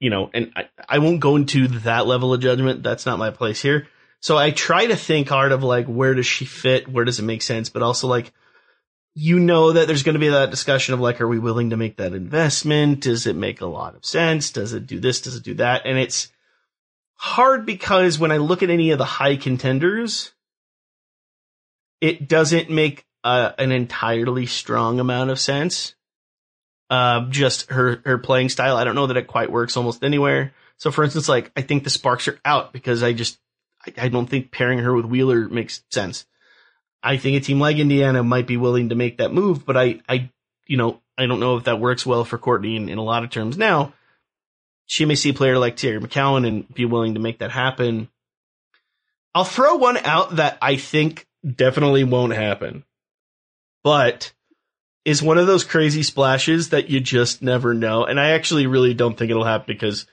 You know, and I, I won't go into that level of judgment. That's not my place here. So I try to think hard of like, where does she fit? Where does it make sense? But also like, you know that there's going to be that discussion of like, are we willing to make that investment? Does it make a lot of sense? Does it do this? Does it do that? And it's hard because when I look at any of the high contenders, it doesn't make uh, an entirely strong amount of sense. Uh, just her, her playing style. I don't know that it quite works almost anywhere. So for instance, like, I think the sparks are out because I just, I, I don't think pairing her with Wheeler makes sense. I think a team like Indiana might be willing to make that move, but I, I, you know, I don't know if that works well for Courtney in, in a lot of terms. Now, she may see a player like Teaira McCowan and be willing to make that happen. I'll throw one out that I think definitely won't happen, but is one of those crazy splashes that you just never know. And I actually really don't think it'll happen because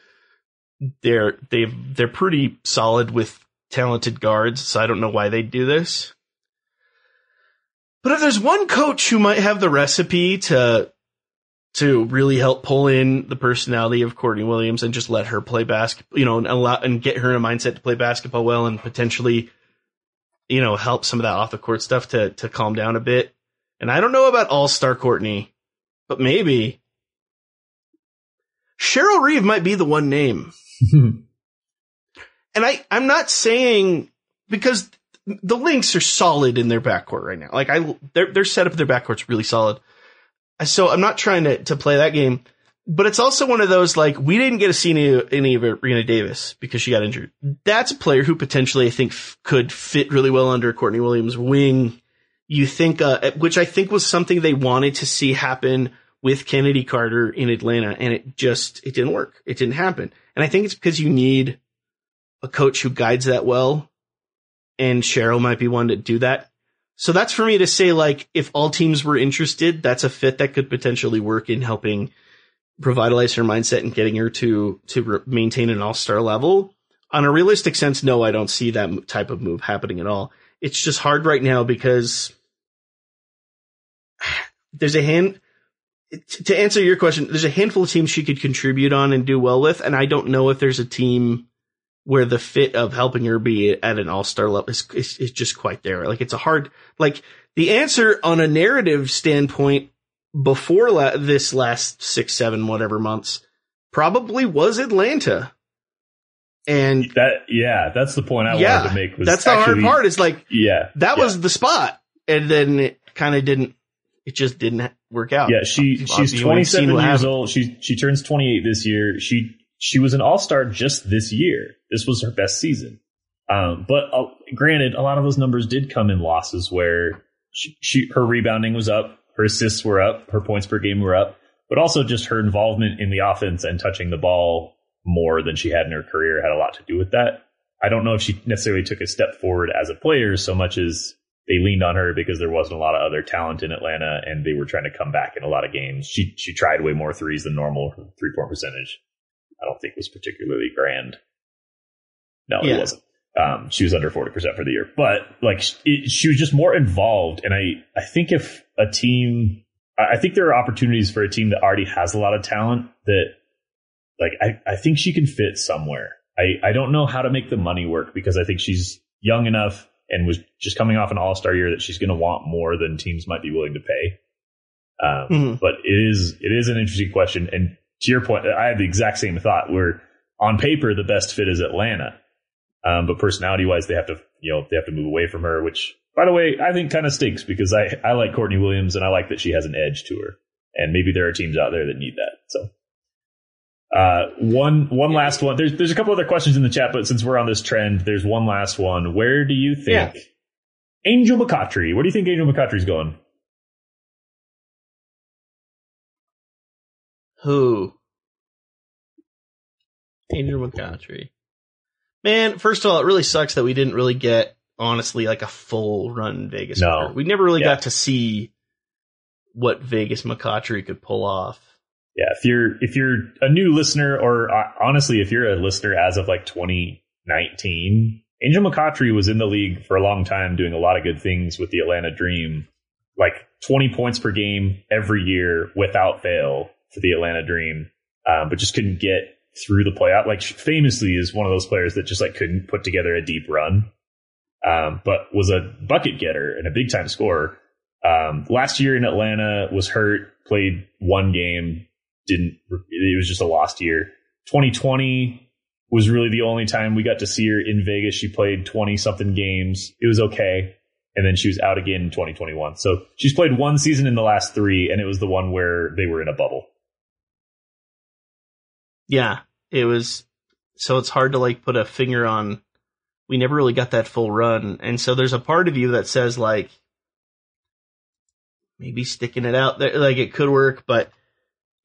they're they've they're pretty solid with talented guards, so I don't know why they'd do this. But if there's one coach who might have the recipe to to really help pull in the personality of Courtney Williams and just let her play basketball, you know, and allow and get her in a mindset to play basketball well and potentially, you know, help some of that off the court stuff to to calm down a bit. And I don't know about All Star Courtney, but maybe Cheryl Reeve might be the one name. and I, I'm not saying because the Lynx are solid in their backcourt right now. Like I, their their setup of their backcourt's really solid. So I'm not trying to to play that game, but it's also one of those like we didn't get to see any, any of Rennia Davis because she got injured. That's a player who potentially I think f- could fit really well under Courtney Williams' wing. You think, uh, which I think was something they wanted to see happen with Kennedy Carter in Atlanta, and it just it didn't work. It didn't happen, and I think it's because you need a coach who guides that well, and Cheryl might be one to do that. So that's for me to say, like, if all teams were interested, that's a fit that could potentially work in helping revitalize her mindset and getting her to to re- maintain an all star level. On a realistic sense, no, I don't see that type of move happening at all. It's just hard right now because there's a hand. To answer your question, there's a handful of teams she could contribute on and do well with, and I don't know if there's a team where the fit of helping her be at an all star level is, is, is, just quite there. Like it's a hard, like the answer on a narrative standpoint before la- this last six, seven, whatever months probably was Atlanta. And that, yeah, that's the point I yeah, wanted to make. Was that's the actually, hard part. Is like, yeah, that yeah. was the spot, and then it kind of didn't. It just didn't work out. Yeah, she she's 27 years happened. old. She she turns 28 this year. She she was an all star just this year. This was her best season. Um, but uh, granted, a lot of those numbers did come in losses where she, she, her rebounding was up, her assists were up, her points per game were up, but also just her involvement in the offense and touching the ball more than she had in her career had a lot to do with that. I don't know if she necessarily took a step forward as a player so much as they leaned on her because there wasn't a lot of other talent in Atlanta and they were trying to come back in a lot of games. She she tried way more threes than normal, three point percentage. I don't think was particularly grand. No, yeah. it wasn't. Um, she was under 40% for the year, but like it, she was just more involved. And I, I think if a team, I think there are opportunities for a team that already has a lot of talent that like, I, I think she can fit somewhere. I, I don't know how to make the money work because I think she's young enough and was just coming off an all star year that she's going to want more than teams might be willing to pay. Um, mm-hmm. But it is it is an interesting question. And to your point, I had the exact same thought. Where on paper the best fit is Atlanta, um, but personality wise they have to you know they have to move away from her. Which by the way I think kind of stinks because I I like Courtney Williams and I like that she has an edge to her. And maybe there are teams out there that need that. So uh, one one last one. There's there's a couple other questions in the chat, but since we're on this trend, there's one last one. Where do you think yeah. Angel McCoughtry? Where do you think Angel McCoughtry's going? Who? Angel McCoughtry. Man, first of all, it really sucks that we didn't really get honestly like a full run Vegas. No, we never really yeah. got to see what Vegas McCoughtry could pull off yeah, if you're if you're a new listener, or uh, honestly, if you're a listener as of like 2019, Angel McCoughtry was in the league for a long time, doing a lot of good things with the Atlanta Dream, like 20 points per game every year without fail for the Atlanta Dream, um, but just couldn't get through the playoff. Like famously, is one of those players that just like couldn't put together a deep run, um, but was a bucket getter and a big time scorer. Um, last year in Atlanta was hurt, played one game, didn't, it was just a lost year. 2020 was really the only time we got to see her in Vegas. She played 20 something games. It was okay. And then she was out again in 2021. So she's played one season in the last three, and it was the one where they were in a bubble. Yeah, it was. So it's hard to like put a finger on. We never really got that full run. And so there's a part of you that says like, maybe sticking it out there, like it could work, but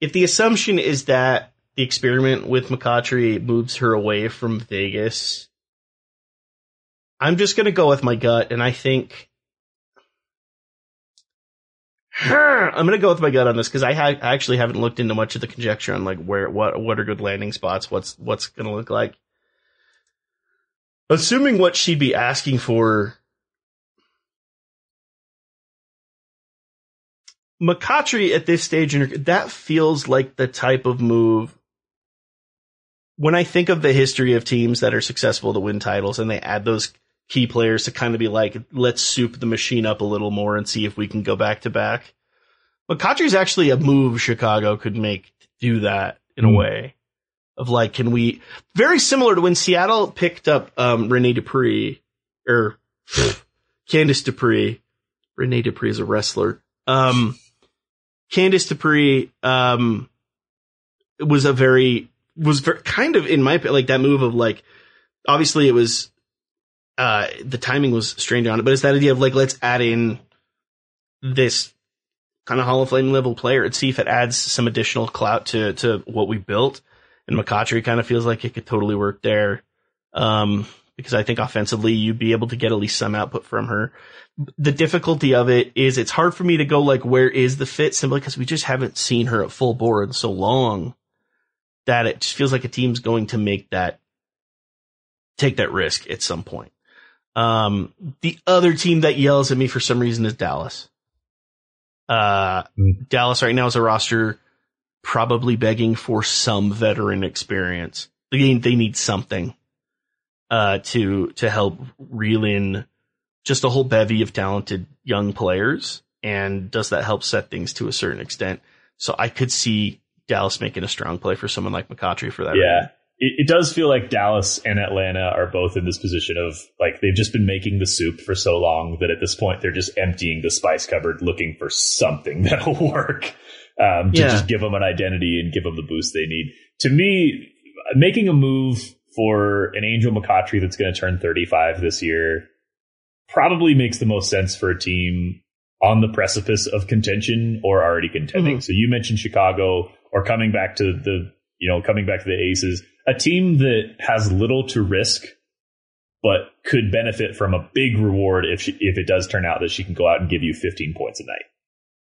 if the assumption is that the experiment with McCoughtry moves her away from Vegas, I'm just gonna go with my gut, and I think I'm gonna go with my gut on this because I, ha- I actually haven't looked into much of the conjecture on like where what what are good landing spots, what's what's gonna look like. Assuming what she'd be asking for McCoughtry at this stage in her, that feels like the type of move. When I think of the history of teams that are successful to win titles and they add those key players to kind of be like, let's soup the machine up a little more and see if we can go back to back. McCoughtry's actually a move Chicago could make to do that in mm. a hmm. way of like, can we, very similar to when Seattle picked up, um, Rene Dupree or Candice Dupree. Rene Dupree is a wrestler. Um, Candice Dupree um, was a very was very, kind of in my like that move of like obviously it was uh the timing was strange on it, but it's that idea of like let's add in this kind of Hall of Fame level player and see if it adds some additional clout to to what we built. And McCoughtry kind of feels like it could totally work there. Um, because I think offensively you'd be able to get at least some output from her the difficulty of it is it's hard for me to go like where is the fit simply because we just haven't seen her at full bore in so long that it just feels like a team's going to make that take that risk at some point. Um, the other team that yells at me for some reason is Dallas. Uh, mm. Dallas right now is a roster probably begging for some veteran experience. They, they need something, uh, to, to help reel in just a whole bevy of talented young players. And does that help set things to a certain extent? So I could see Dallas making a strong play for someone like McCoughtry for that. Yeah. It, it, does feel like Dallas and Atlanta are both in this position of like they've just been making the soup for so long that at this point they're just emptying the spice cupboard looking for something that'll work um, to yeah. just give them an identity and give them the boost they need. To me, making a move for an Angel McCoughtry that's going to turn 35 this year probably makes the most sense for a team on the precipice of contention or already contending. Mm-hmm. So you mentioned Chicago or coming back to the, you know, coming back to the Aces, a team that has little to risk, but could benefit from a big reward if she, if it does turn out that she can go out and give you 15 points a night.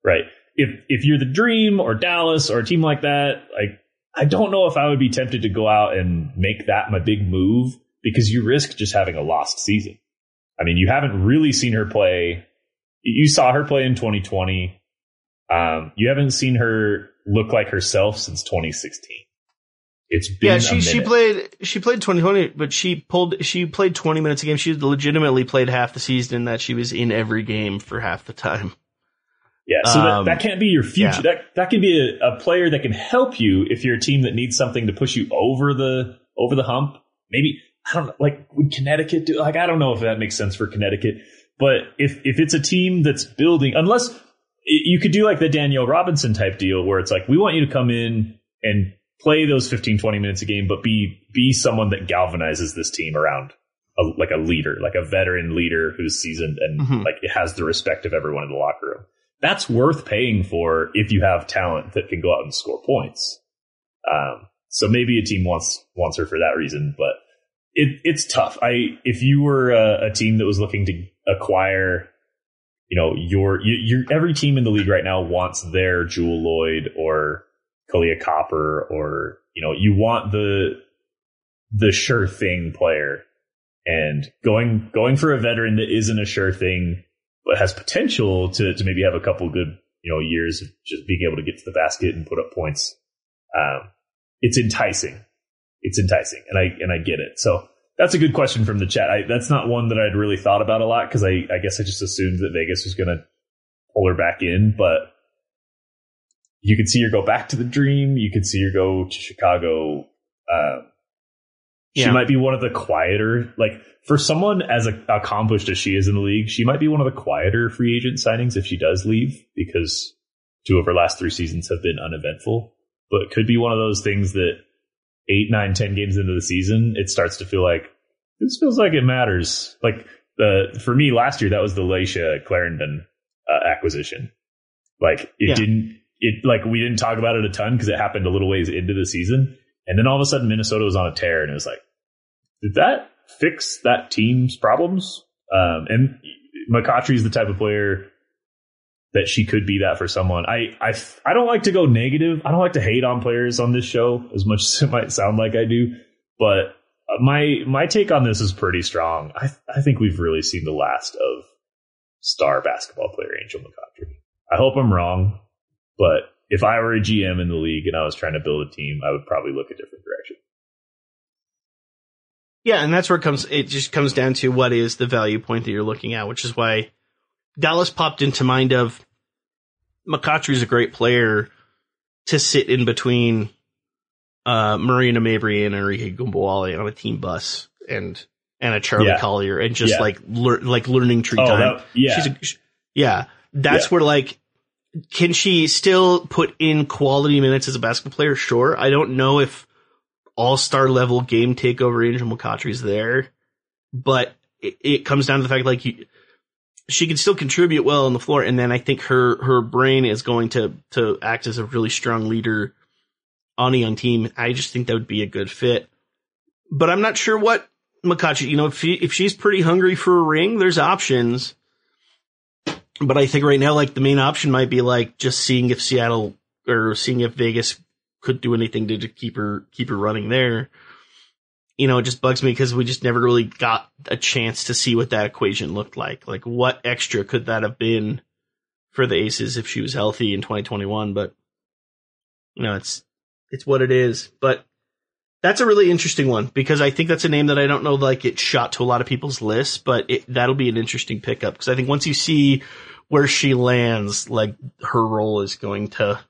Right. If, if you're the dream or Dallas or a team like that, like, I don't know if I would be tempted to go out and make that my big move because you risk just having a lost season. I mean, you haven't really seen her play. You saw her play in 2020. Um, you haven't seen her look like herself since 2016. It's been yeah. She she played she played 2020, but she pulled she played 20 minutes a game. She legitimately played half the season that she was in every game for half the time. Yeah, so um, that, that can't be your future. Yeah. That that can be a, a player that can help you if you're a team that needs something to push you over the over the hump. Maybe I don't know, like would Connecticut do? Like I don't know if that makes sense for Connecticut, but if if it's a team that's building, unless you could do like the Danielle Robinson type deal where it's like we want you to come in and play those 15 20 minutes a game but be be someone that galvanizes this team around a, like a leader like a veteran leader who's seasoned and mm-hmm. like has the respect of everyone in the locker room. That's worth paying for if you have talent that can go out and score points. Um, so maybe a team wants wants her for that reason but it, it's tough. I if you were a, a team that was looking to acquire you know your your every team in the league right now wants their Jewell Loyd or Kahleah Copper or you know you want the the sure thing player. And going going for a veteran that isn't a sure thing but has potential to to maybe have a couple good you know years of just being able to get to the basket and put up points um, it's enticing. It's enticing. And I and I get it. So that's a good question from the chat. I, that's not one that I'd really thought about a lot because I I guess I just assumed that Vegas was going to pull her back in but you could see her go back to the dream. You could see her go to Chicago. Um, she yeah. might be one of the quieter, like for someone as accomplished as she is in the league, she might be one of the quieter free agent signings if she does leave because two of her last three seasons have been uneventful. But it could be one of those things that eight, nine, ten games into the season, it starts to feel like this feels like it matters. Like the for me last year, that was the Layshia Clarendon uh, acquisition. Like it yeah. didn't it like we didn't talk about it a ton because it happened a little ways into the season, and then all of a sudden Minnesota was on a tear, and it was like, did that fix that team's problems? Um, and is the type of player that she could be that for someone. I, I I don't like to go negative. I don't like to hate on players on this show as much as it might sound like I do, but my my take on this is pretty strong. I I think we've really seen the last of star basketball player Angel McCoughtry. I hope I'm wrong. But if I were a GM in the league and I was trying to build a team, I would probably look a different direction. Yeah, and that's where it comes. It just comes down to what is the value point that you're looking at, which is why Dallas popped into mind of McCoughtry's a great player to sit in between uh, Marina Mabrey and Arike Ogunbowale on a team bus and and a Charli yeah. Collier and just yeah. like lear- like learning tree oh, time. That, yeah, a, yeah. That's where like can she still put in quality minutes as a basketball player? Sure. I don't know if all star level game takeover Angel McCoughtry is there, but it, it, comes down to the fact like she can still contribute well on the floor, and then I think her her brain is going to to act as a really strong leader on a young team. I just think that would be a good fit, but I'm not sure what McCoughtry. You know, if she, if she's pretty hungry for a ring, there's options but I think right now, like the main option might be like just seeing if Seattle or seeing if Vegas could do anything to, to keep her keep her running there. You know, it just bugs me because we just never really got a chance to see what that equation looked like. Like, what extra could that have been for the Aces if she was healthy in 2021? But you know, it's it's what it is. But that's a really interesting one because I think that's a name that I don't know like it shot to a lot of people's lists, but it, that'll be an interesting pickup because I think once you see where she lands, like her role is going to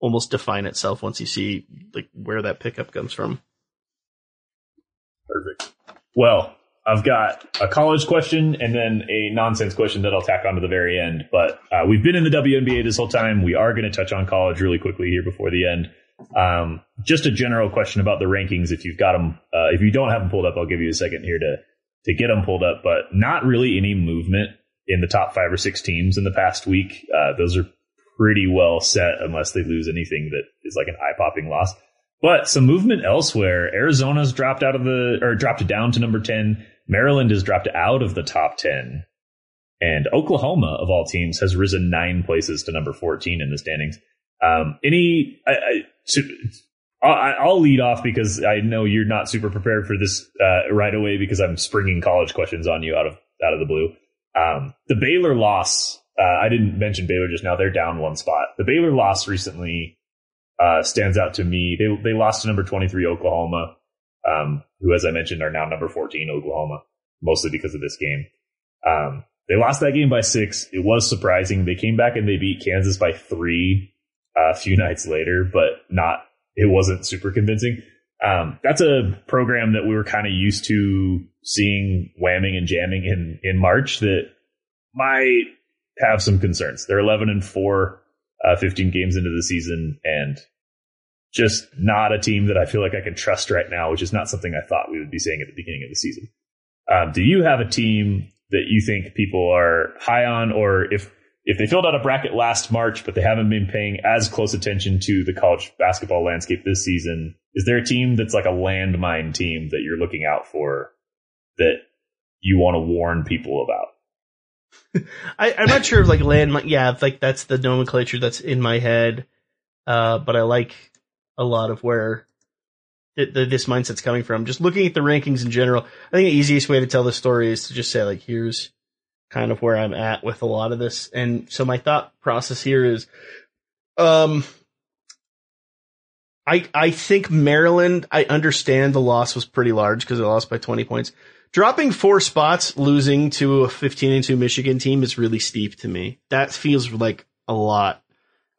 almost define itself once you see like where that pickup comes from. Perfect. Well, I've got a college question and then a nonsense question that I'll tack on to the very end. But uh, we've been in the WNBA this whole time. We are going to touch on college really quickly here before the end. Um, just a general question about the rankings. If you've got them, uh, if you don't have them pulled up, I'll give you a second here to to get them pulled up. But not really any movement in the top five or six teams in the past week. Uh, those are pretty well set unless they lose anything that is like an eye popping loss. But some movement elsewhere. Arizona's dropped out of the, or dropped down to number 10. Maryland has dropped out of the top 10. And Oklahoma, of all teams, has risen nine places to number 14 in the standings. Um, any, I, I, to, I'll lead off because I know you're not super prepared for this uh, right away because I'm springing college questions on you out of out of the blue. Um, the Baylor loss, uh, I didn't mention Baylor just now. They're down one spot. The Baylor loss recently uh, stands out to me. They they lost to number 23 Oklahoma, um, who, as I mentioned, are now number 14 Oklahoma, mostly because of this game. Um, they lost that game by six. It was surprising. They came back and they beat Kansas by three a few nights later, but not it wasn't super convincing. Um, that's a program that we were kind of used to seeing whamming and jamming in in March that might have some concerns. They're 11 and 4, uh, 15 games into the season, and just not a team that I feel like I can trust right now, which is not something I thought we would be saying at the beginning of the season. Um, do you have a team that you think people are high on, or if if they filled out a bracket last March, but they haven't been paying as close attention to the college basketball landscape this season, is there a team that's like a landmine team that you're looking out for that you want to warn people about? I, am not sure if like landmine, yeah, like that's the nomenclature that's in my head. Uh, but I like a lot of where the, the, this mindset's coming from. Just looking at the rankings in general, I think the easiest way to tell the story is to just say like, here's kind of where I'm at with a lot of this. And so my thought process here is, um, I, I think Maryland, I understand the loss was pretty large because they lost by 20 points. Dropping four spots, losing to a 15 and 2 Michigan team is really steep to me. That feels like a lot.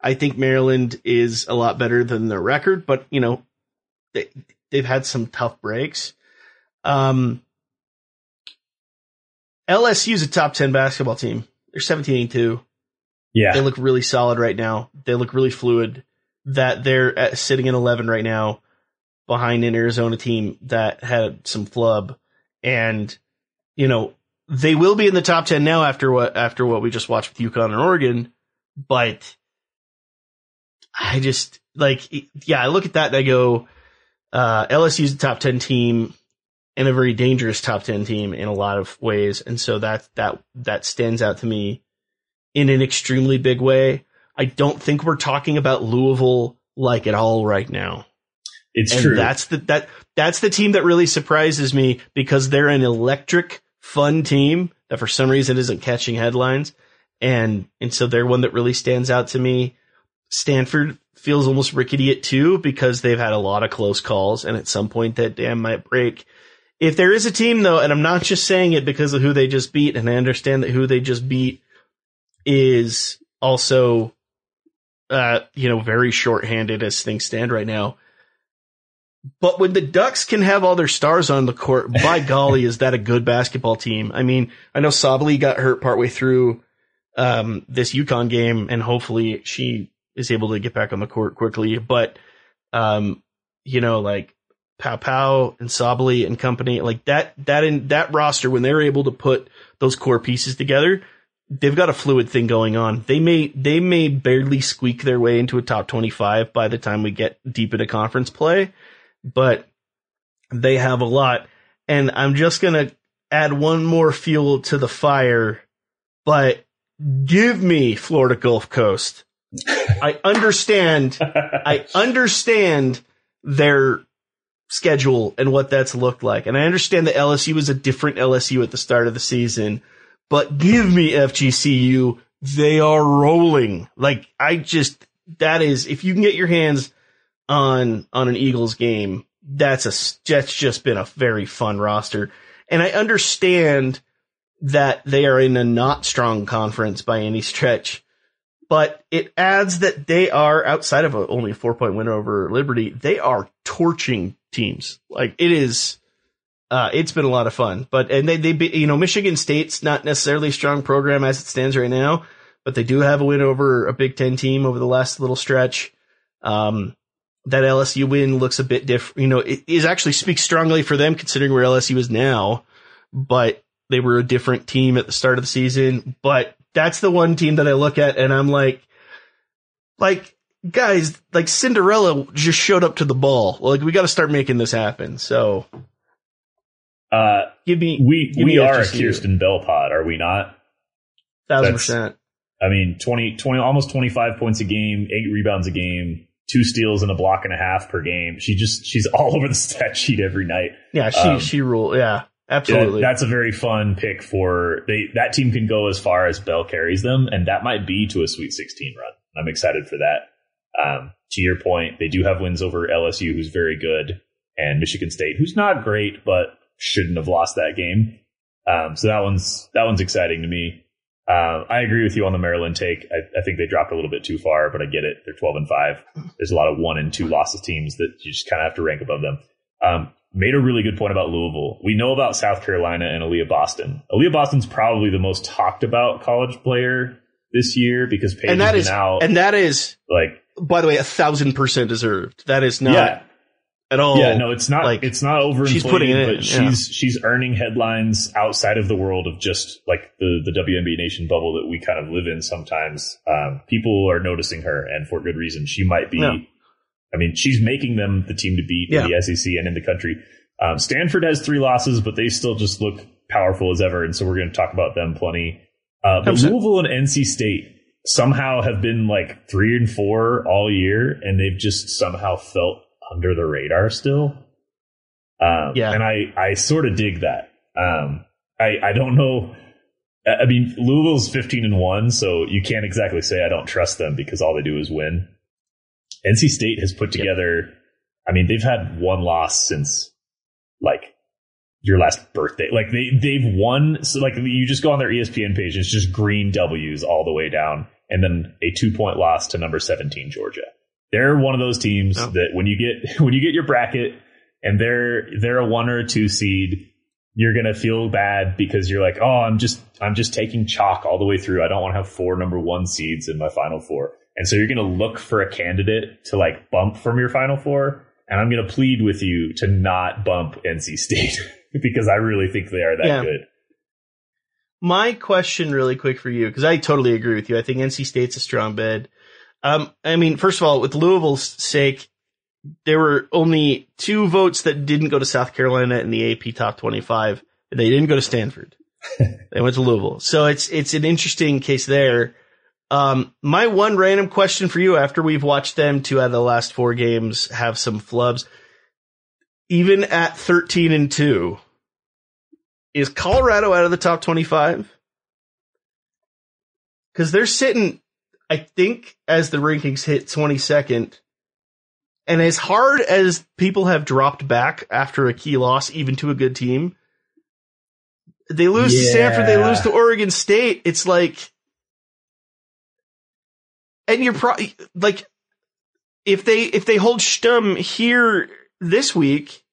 I think Maryland is a lot better than their record, but you know, they, they've had some tough breaks. Um, LSU is a top 10 basketball team. They're 17 and 2. Yeah. They look really solid right now. They look really fluid. That they're at, sitting in 11 right now behind an Arizona team that had some flub. And, you know, they will be in the top 10 now after what, after what we just watched with UConn and Oregon. But I just, like, yeah, I look at that and I go, uh, LSU's a top 10 team and a very dangerous top 10 team in a lot of ways. And so that, that, that stands out to me in an extremely big way. I don't think we're talking about Louisville like at all right now. It's and true. That's the, that, that's the team that really surprises me because they're an electric, fun team that for some reason isn't catching headlines. And, and so they're one that really stands out to me. Stanford feels almost rickety at two because they've had a lot of close calls and at some point that dam might break. If there is a team though, and I'm not just saying it because of who they just beat, and I understand that who they just beat is also, uh, you know, very shorthanded as things stand right now. But when the Ducks can have all their stars on the court, by golly, is that a good basketball team? I mean, I know Sabally got hurt partway through um, this UConn game, and hopefully she is able to get back on the court quickly. But um, you know, like Paopao and Sabally and company, like that, that in that roster, when they're able to put those core pieces together, they've got a fluid thing going on. They may, they may barely squeak their way into a top 25 by the time we get deep into conference play, but they have a lot. And I'm just going to add one more fuel to the fire, but give me Florida Gulf Coast. I understand, I understand their schedule and what that's looked like. And I understand that LSU was a different LSU at the start of the season, but give me FGCU. They are rolling. Like I just, that is, if you can get your hands on, on an Eagles game, that's a, that's just been a very fun roster. And I understand that they are in a not strong conference by any stretch, but it adds that they are outside of a, only a four point win over Liberty. They are torching teams. Like it is, uh, it's been a lot of fun. But and they they be, you know Michigan State's not necessarily a strong program as it stands right now, but they do have a win over a Big Ten team over the last little stretch. Um, that LSU win looks a bit different. You know, it is actually speaks strongly for them considering where LSU is now. But they were a different team at the start of the season. But that's the one team that I look at and I'm like, like guys, like Cinderella just showed up to the ball. Like we got to start making this happen. So, uh, give me we give we me are a Kierstan Bell pod, are we not? Thousand percent. I mean, 20, 20, almost twenty five points a game, eight rebounds a game, two steals and a block and a half per game. She just she's all over the stat sheet every night. Yeah, she um, she rule. Yeah, absolutely. Yeah, that's a very fun pick for they. That team can go as far as Bell carries them, and that might be to a Sweet 16 run. I'm excited for that. Um, to your point, they do have wins over LSU, who's very good, and Michigan State, who's not great, but shouldn't have lost that game. Um, so that one's that one's exciting to me. Uh, I agree with you on the Maryland take. I, I, think they dropped a little bit too far, but I get it. They're 12 and 5. There's a lot of one and two losses teams that you just kind of have to rank above them. Um, made a really good point about Louisville. We know about South Carolina and Aliyah Boston. Aliyah Boston's probably the most talked about college player this year because Paige and that is, out. And that is like, by the way, a thousand percent deserved. That is not. Yeah at all. Yeah, no, it's not. Like it's not over. She's putting it, but in, she's yeah. she's earning headlines outside of the world of just like the the WNBA Nation bubble that we kind of live in. Sometimes um, people are noticing her, and for good reason. She might be. Yeah. I mean, she's making them the team to beat in the SEC and in the country. Um, Stanford has three losses, but they still just look powerful as ever, and so we're going to talk about them plenty. Uh, but Louisville and NC State somehow have been like three and four all year, and they've just somehow felt under the radar still. Um, yeah. And I, I sort of dig that. Um, I, I don't know. I mean, Louisville's 15 and 1, so you can't exactly say I don't trust them because all they do is win. NC State has put together, yep. I mean, they've had one loss since like your last birthday. Like they, they've won. So like you just go on their ESPN page, it's just green W's all the way down and then a two point loss to number 17, Georgia they're one of those teams oh. that when you get when you get your bracket and they're they're a one or a two seed, you're gonna feel bad because you're like, oh, I'm just I'm just taking chalk all the way through. I don't want to have four number one seeds in my final four. And so you're gonna look for a candidate to like bump from your final four. And I'm gonna plead with you to not bump NC State because I really think they are that yeah. good. My question, really quick for you, because I totally agree with you. I think NC State's a strong bid. Um, I mean, first of all, with Louisville's sake, there were only two votes that didn't go to South Carolina in the AP top 25. They didn't go to Stanford. they went to Louisville. So it's, it's an interesting case there. Um, my one random question for you after we've watched them two out of the last four games have some flubs, even at 13 and two, is Colorado out of the top 25? Cause they're sitting I think as the rankings hit 22nd, and as hard as people have dropped back after a key loss, even to a good team, they lose yeah. to Stanford, they lose to Oregon State. It's like, and you're pro like, if they if they hold Stum here this week,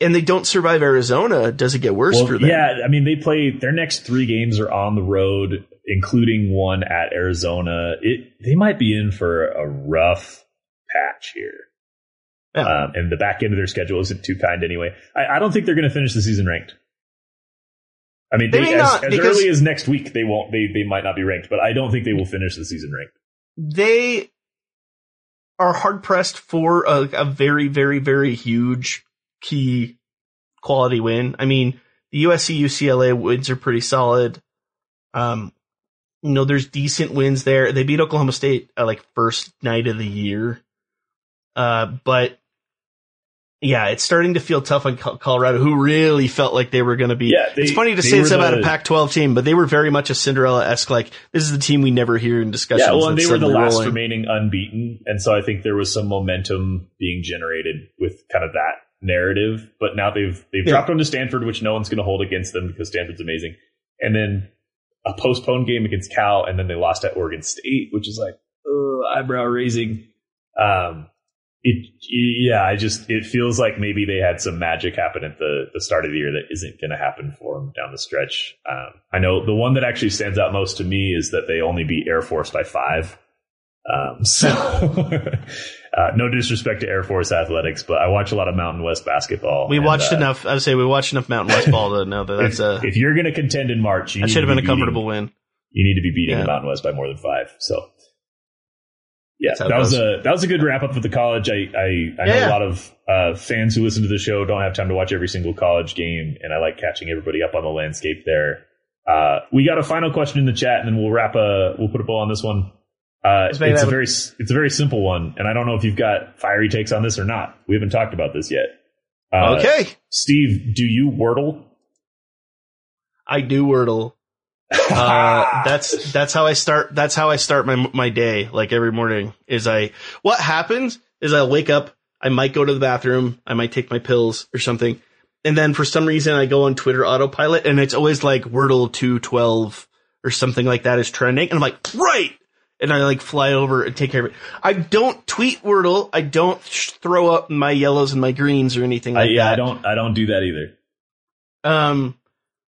and they don't survive Arizona, does it get worse well, for them? Yeah, I mean they play their next three games are on the road including one at Arizona. It they might be in for a rough patch here. Yeah. Um, and the back end of their schedule isn't too kind anyway. I, I don't think they're going to finish the season ranked. I mean, they, they as, not, as early as next week, they won't. They they might not be ranked, but I don't think they will finish the season ranked. They are hard pressed for a, a very, very, very huge key quality win. I mean, the USC UCLA wins are pretty solid. Um, you know, there's decent wins there. They beat Oklahoma State uh, like first night of the year. Uh, but yeah, it's starting to feel tough on Colorado, who really felt like they were going to be. Yeah, they, it's funny to say this about a Pac-12 team, but they were very much a Cinderella-esque. Like this is the team we never hear in discussions. Yeah, well, and they were the last rolling. remaining unbeaten, and so I think there was some momentum being generated with kind of that narrative. But now they've they've yeah. dropped on to Stanford, which no one's going to hold against them because Stanford's amazing, and then a postponed game against Cal, and then they lost at Oregon State, which is like uh, eyebrow raising. Um, it, yeah, I just it feels like maybe they had some magic happen at the the start of the year that isn't going to happen for them down the stretch. Um, I know the one that actually stands out most to me is that they only beat Air Force by five. Um, so, uh, no disrespect to Air Force athletics, but I watch a lot of Mountain West basketball. We and, watched uh, enough. I would say we watched enough Mountain West ball to know that that's if, a. If you're going to contend in March, that should have been a comfortable win. You need to be beating yeah. the Mountain West by more than five. So, yeah, that was a that was a good wrap up of the college. I I, I yeah, know a lot of uh, fans who listen to the show don't have time to watch every single college game, and I like catching everybody up on the landscape there. Uh, we got a final question in the chat, and then we'll wrap a we'll put a bow on this one. Uh, it's a very it's a very simple one, and I don't know if you've got fiery takes on this or not. We haven't talked about this yet. Uh, okay, Steve, do you Wordle? I do Wordle. Uh, that's that's how I start. That's how I start my my day. Like every morning, is I what happens is I wake up. I might go to the bathroom. I might take my pills or something, and then for some reason I go on Twitter autopilot, and it's always like Wordle two twelve or something like that is trending, and I'm like, right, and I like fly over and take care of it. I don't tweet Wordle. I don't sh- throw up my yellows and my greens or anything like uh, yeah, that. I don't. I don't do that either. Um,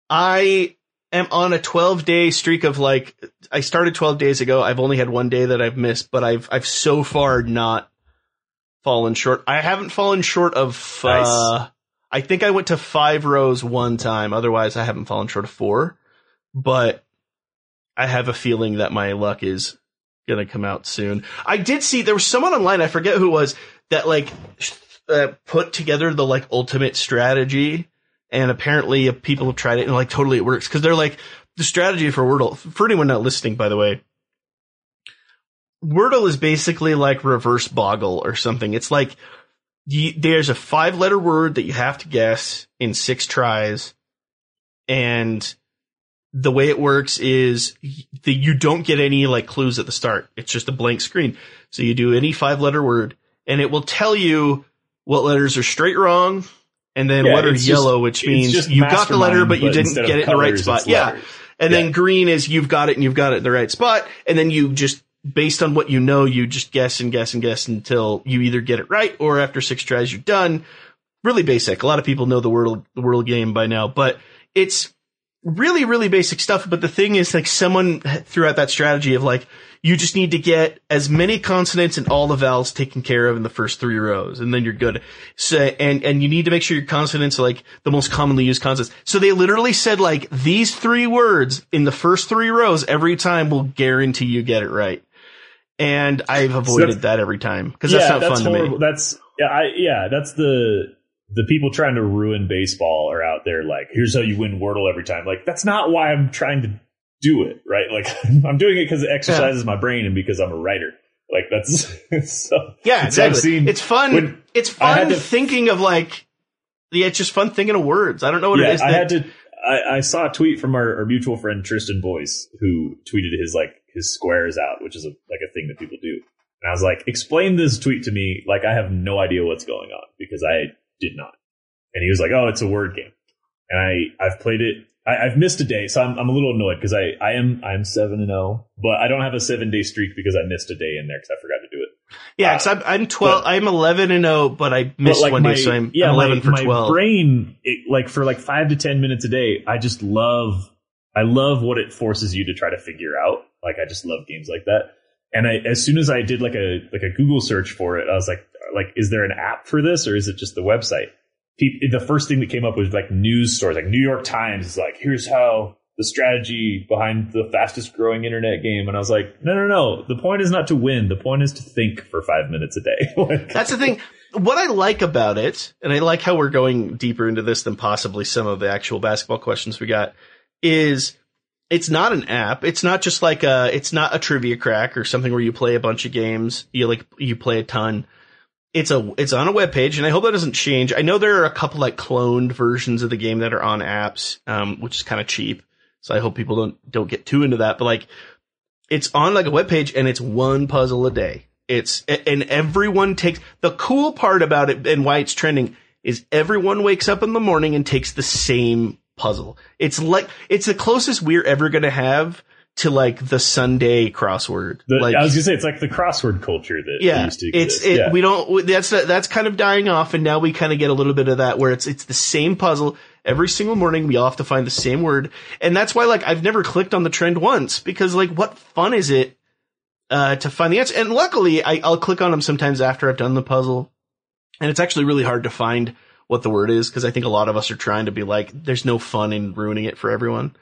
I am on a 12 day streak of like I started 12 days ago. I've only had one day that I've missed, but I've I've so far not fallen short. I haven't fallen short of nice. uh I think I went to 5 rows one time. Otherwise, I haven't fallen short of 4. But I have a feeling that my luck is going to come out soon. I did see there was someone online, I forget who it was, that like uh, put together the like ultimate strategy and apparently uh, people have tried it and like totally it works because they're like the strategy for Wordle. For anyone not listening, by the way, Wordle is basically like reverse Boggle or something. It's like you, there's a five letter word that you have to guess in six tries, and the way it works is that you don't get any like clues at the start. It's just a blank screen. So you do any five letter word, and it will tell you what letters are straight wrong and then yeah, what are yellow, just, which means you got the letter, but you but didn't get it in the right spot. Yeah. And yeah. then green is you've got it and you've got it in the right spot. And then you just, based on what you know, you just guess and guess and guess until you either get it right or after six tries, you're done. Really basic. A lot of people know the Wordle, the Wordle game by now, but it's really, really basic stuff. But the thing is like someone threw out that strategy of like, you just need to get as many consonants and all the vowels taken care of in the first three rows, and then you're good. So, and, and you need to make sure your consonants are like the most commonly used consonants. So they literally said like these three words in the first three rows every time will guarantee you get it right. And I've avoided so that every time because that's not that's fun horrible. to me. That's yeah, I, yeah, that's the the people trying to ruin baseball are out there like, here's how you win Wordle every time. Like, that's not why I'm trying to do it, right? Like mm-hmm. I'm doing it because it exercises yeah. my brain and because I'm a writer. Like that's so yeah, exactly. it's fun. It's fun to, thinking of like yeah, it's just fun thinking of words. I don't know what yeah, it is. I had to. I, I, saw a tweet from our, our, mutual friend Tristan Boyce who tweeted his like his squares out, which is a, like a thing that people do. And I was like, explain this tweet to me like I have no idea what's going on because I did not. And he was like, oh, it's a word game. And I I've played it I, have missed a day, so I'm, I'm a little annoyed because I, I am I'm seven and zero, oh, but I don't have a seven day streak because I missed a day in there because I forgot to do it. Yeah, because uh, I'm, I'm twelve. But, I'm eleven and zero, oh, but I missed but like one my, day, so I'm, yeah, I'm eleven my, for my twelve. Brain, it, like for like five to ten minutes a day, I just love. I love what it forces you to try to figure out. Like I just love games like that. And I, as soon as I did like a like a Google search for it, I was like, like, is there an app for this or is it just the website? The first thing that came up was like news stories, like New York Times is like, here's how the strategy behind the fastest growing internet game. And I was like, no, no, no. The point is not to win. The point is to think for five minutes a day. That's the thing. What I like about it, and I like how we're going deeper into this than possibly some of the actual basketball questions we got, is it's not an app. It's not just like a, it's not a trivia crack or something where you play a bunch of games. You like, you play a ton it's a it's on a web page, and I hope that doesn't change. I know there are a couple like cloned versions of the game that are on apps, um, which is kind of cheap. So I hope people don't don't get too into that. But like, it's on like a web page, and it's one puzzle a day. It's and everyone takes the cool part about it, and why it's trending is everyone wakes up in the morning and takes the same puzzle. It's like it's the closest we're ever gonna have to like the Sunday crossword. The, like, I was gonna say it's like the crossword culture that yeah, used to exist. It's it, yeah. we don't that's that's kind of dying off, and now we kind of get a little bit of that where it's it's the same puzzle every single morning. We all have to find the same word, and that's why like I've never clicked on the trend once because like what fun is it uh, to find the answer? And luckily, I, I'll click on them sometimes after I've done the puzzle, and it's actually really hard to find what the word is because I think a lot of us are trying to be like, there's no fun in ruining it for everyone.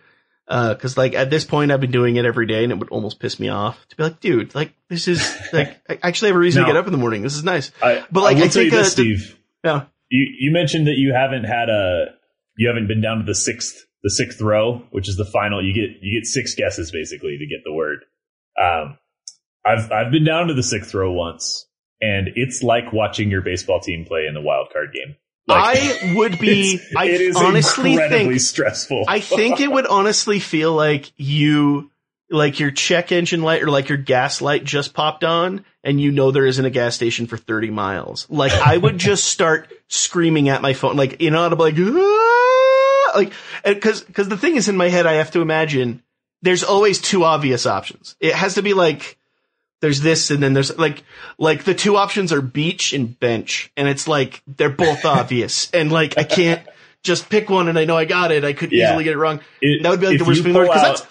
Uh, cause like at this point I've been doing it every day and it would almost piss me off to be like, dude, like this is like, I actually have a reason to get up in the morning. This is nice. I, but like, I, I tell you this, uh, Steve. Yeah. You, you mentioned that you haven't had a, you haven't been down to the sixth, the sixth row, which is the final. You get, you get six guesses basically to get the word. Um, I've I've been down to the sixth row once, and it's like watching your baseball team play in the wild card game. Like, I would be. I it is honestly think stressful. I think it would honestly feel like you, like your check engine light or like your gas light just popped on, and you know there isn't a gas station for thirty miles. Like I would just start screaming at my phone, like inaudible, like Aah! like because because the thing is in my head, I have to imagine there's always two obvious options. It has to be like there's this and then there's like like the two options are beach and bench and it's like they're both obvious and like I can't just pick one and I know I got it. I could yeah. easily get it wrong. It, that would be like the worst thing because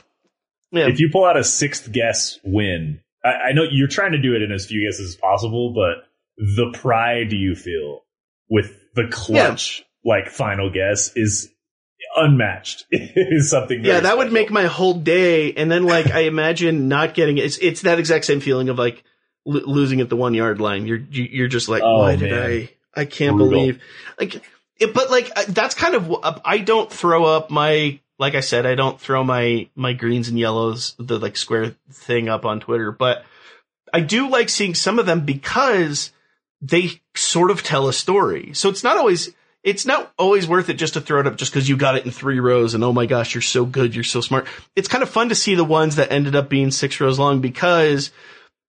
yeah. If you pull out a sixth guess win, I, I, know you're trying to do it in as few guesses as possible, but the pride you feel with the clutch yeah. like final guess is unmatched is something. yeah, that special. would make my whole day. And then like I imagine not getting it. It's it's that exact same feeling of like l- losing at the one yard line. You're you're just like, oh, why man. did I? I can't Brutal. believe like. It, but like uh, that's kind of I don't throw up my like I said I don't throw my my greens and yellows the like square thing up on Twitter, but I do like seeing some of them because they sort of tell a story. So it's not always it's not always worth it just to throw it up just because you got it in three rows and oh my gosh, you're so good, you're so smart. It's kind of fun to see the ones that ended up being six rows long because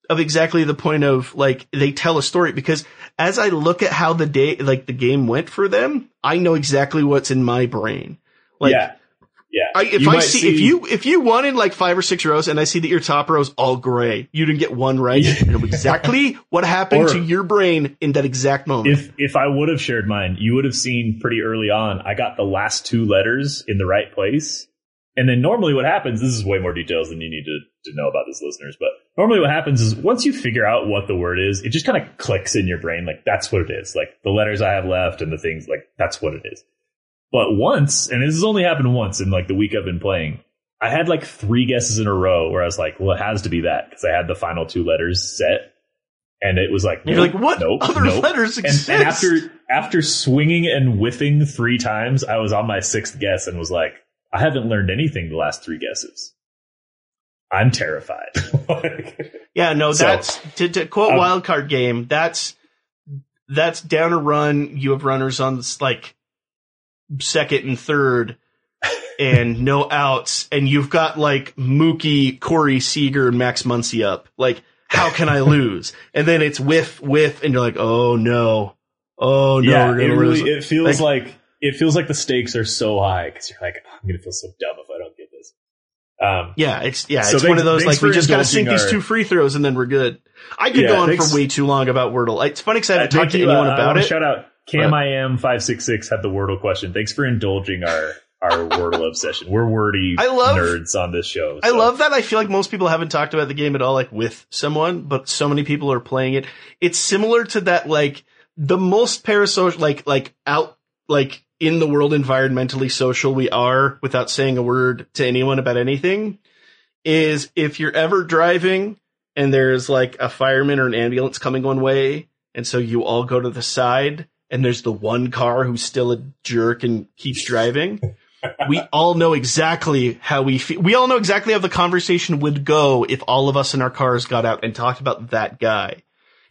of exactly the point of like they tell a story because as I look at how the day like the game went for them, I know exactly what's in my brain. Like yeah. Yeah. I, if you I see, see, if you, if you won in like five or six rows and I see that your top row is all gray, you didn't get one right. I know exactly what happened or, to your brain in that exact moment. If, if I would have shared mine, you would have seen pretty early on, I got the last two letters in the right place. And then normally what happens, this is way more details than you need to, to know about this listeners, but normally what happens is once you figure out what the word is, it just kind of clicks in your brain. Like that's what it is. Like the letters I have left and the things like that's what it is. But once, and this has only happened once in like the week I've been playing, I had like three guesses in a row where I was like, well, it has to be that because I had the final two letters set. And it was like, nope, you're like, what nope, other nope. letters exist? And, and after, after swinging and whiffing three times, I was on my sixth guess and was like, I haven't learned anything the last three guesses. I'm terrified. yeah, no, that's so, to, to quote um, wildcard game. That's that's down a run. You have runners on this like second and third and no outs, and you've got like Mookie, Corey Seager, and Max Muncy up. Like, how can I lose? and then it's whiff, whiff, and you're like, oh no, oh no, yeah, we're gonna it really it feels like, like, it feels like the stakes are so high because you're like, oh, I'm gonna feel so dumb if I don't get this. Um, yeah, it's yeah, so it's thanks, one of those like we just gotta sink our, these two free throws and then we're good. I could yeah, go on thanks, for way too long about Wordle. It's funny because I haven't talked to anyone uh, about it. Shout out Cam I am five six six had the Wordle question. Thanks for indulging our our Wordle obsession. We're wordy I love, nerds on this show. So. I love that. I feel like most people haven't talked about the game at all, like with someone, but so many people are playing it. It's similar to that, like the most parasocial, like like out, like in the world environmentally social we are without saying a word to anyone about anything. Is if you're ever driving and there's like a fireman or an ambulance coming one way, and so you all go to the side and there's the one car who's still a jerk and keeps driving. we all know exactly how we feel. We all know exactly how the conversation would go if all of us in our cars got out and talked about that guy.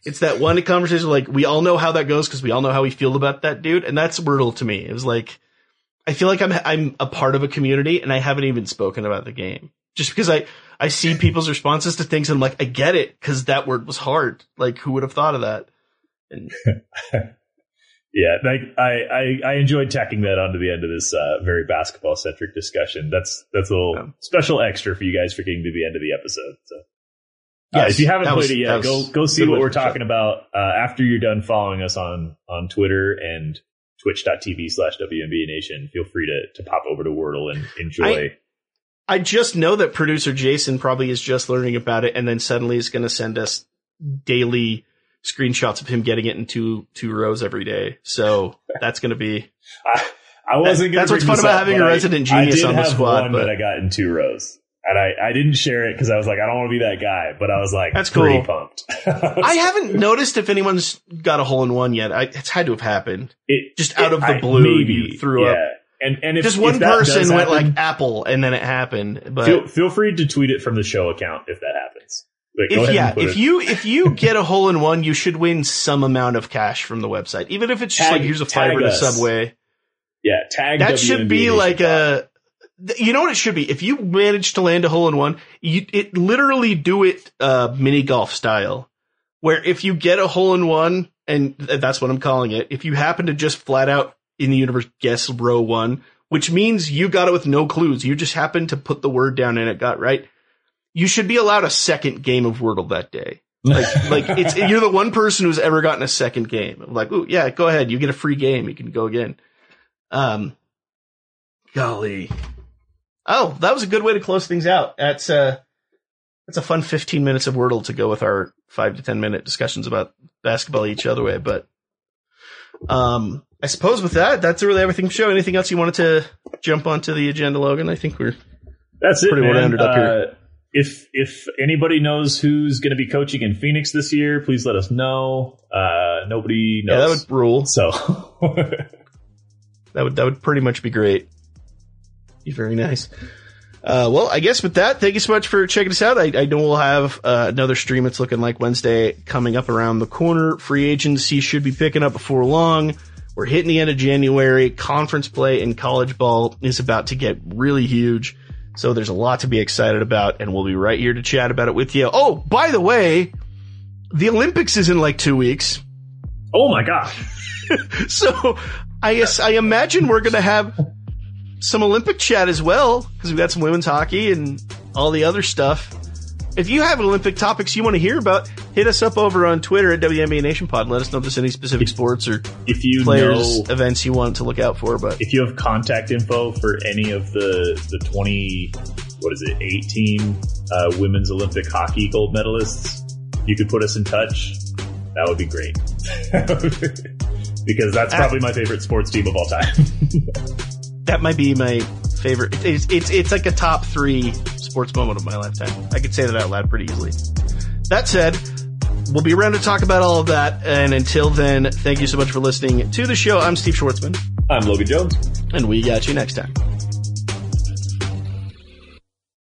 It's that one conversation like we all know how that goes because we all know how we feel about that dude, and that's brutal to me. It was like I feel like I'm I'm a part of a community and I haven't even spoken about the game just because I I see people's responses to things and I'm like I get it because that word was hard. Like who would have thought of that? And Yeah, I, I, I enjoyed tacking that onto the end of this uh, very basketball centric discussion. That's that's a little yeah. special extra for you guys for getting to the end of the episode. So, yeah, uh, if you haven't played was, it yet, go go see what we're talking about uh, after you're done following us on on Twitter and twitch.tv slash WNBA Nation. Feel free to to pop over to Wordle and enjoy. I, I just know that producer Jason probably is just learning about it, and then suddenly is going to send us daily screenshots of him getting it in two two rows every day. So that's going to be. I, I wasn't. That, that's what's fun about having a resident genius on the squad. One but, that I got in two rows. And I, I didn't share it because I was like, I don't want to be that guy. But I was like, that's cool. pumped. I haven't noticed if anyone's got a hole in one yet. I, it's had to have happened. It just out it, of the blue, I, maybe, threw yeah. up. And and if just one if person went happen, like Apple, and then it happened. But feel, feel free to tweet it from the show account if that happens. If, yeah, if it. you if you get a hole in one, you should win some amount of cash from the website, even if it's just like here's a fiver to Subway. Yeah, tag. That should be like a. You know what it should be? If you manage to land a hole in one, you it literally do it uh, mini golf style, where if you get a hole in one, and that's what I'm calling it, if you happen to just flat out in the universe guess row one, which means you got it with no clues, you just happened to put the word down and it got right you should be allowed a second game of Wordle that day. Like, like it's you're the one person who's ever gotten a second game. like, oh yeah, go ahead, you get a free game, you can go again. Um, golly, oh, that was a good way to close things out. That's uh, that's a fun 15 minutes of Wordle to go with our five to 10 minute discussions about basketball each other way. But um, I suppose with that, that's really everything. Show anything else you wanted to jump onto the agenda, Logan? I think we're that's it. Pretty man. well ended up uh, here if if anybody knows who's going to be coaching in Phoenix this year, please let us know. Uh, nobody knows. Yeah, that would rule. So that would that would pretty much be great. Be very nice. Uh, well, I guess with that, thank you so much for checking us out. I, I know we'll have uh, another stream. It's looking like Wednesday coming up around the corner. Free agency should be picking up before long. We're hitting the end of January. Conference play in college ball is about to get really huge. So there's a lot to be excited about, and we'll be right here to chat about it with you. Oh, by the way, the Olympics is in like two weeks. Oh my gosh. so I guess I imagine we're gonna have some Olympic chat as well because we've got some women's hockey and all the other stuff. If you have Olympic topics you want to hear about, hit us up over on Twitter at WNBA Nation Pod. Let us know if there's any specific sports or if you players know, events you want to look out for. But if you have contact info for any of the the twenty, what is it, eighteen uh, women's Olympic hockey gold medalists, you could put us in touch. That would be great. because that's probably my favorite sports team of all time. that might be my favorite. It's, it's it's like a top three sports moment of my lifetime. I could say that out loud pretty easily. That said, we'll be around to talk about all of that. And until then, thank you so much for listening to the show. I'm Steve Schwartzman. I'm Logan Jones. And we got you next time.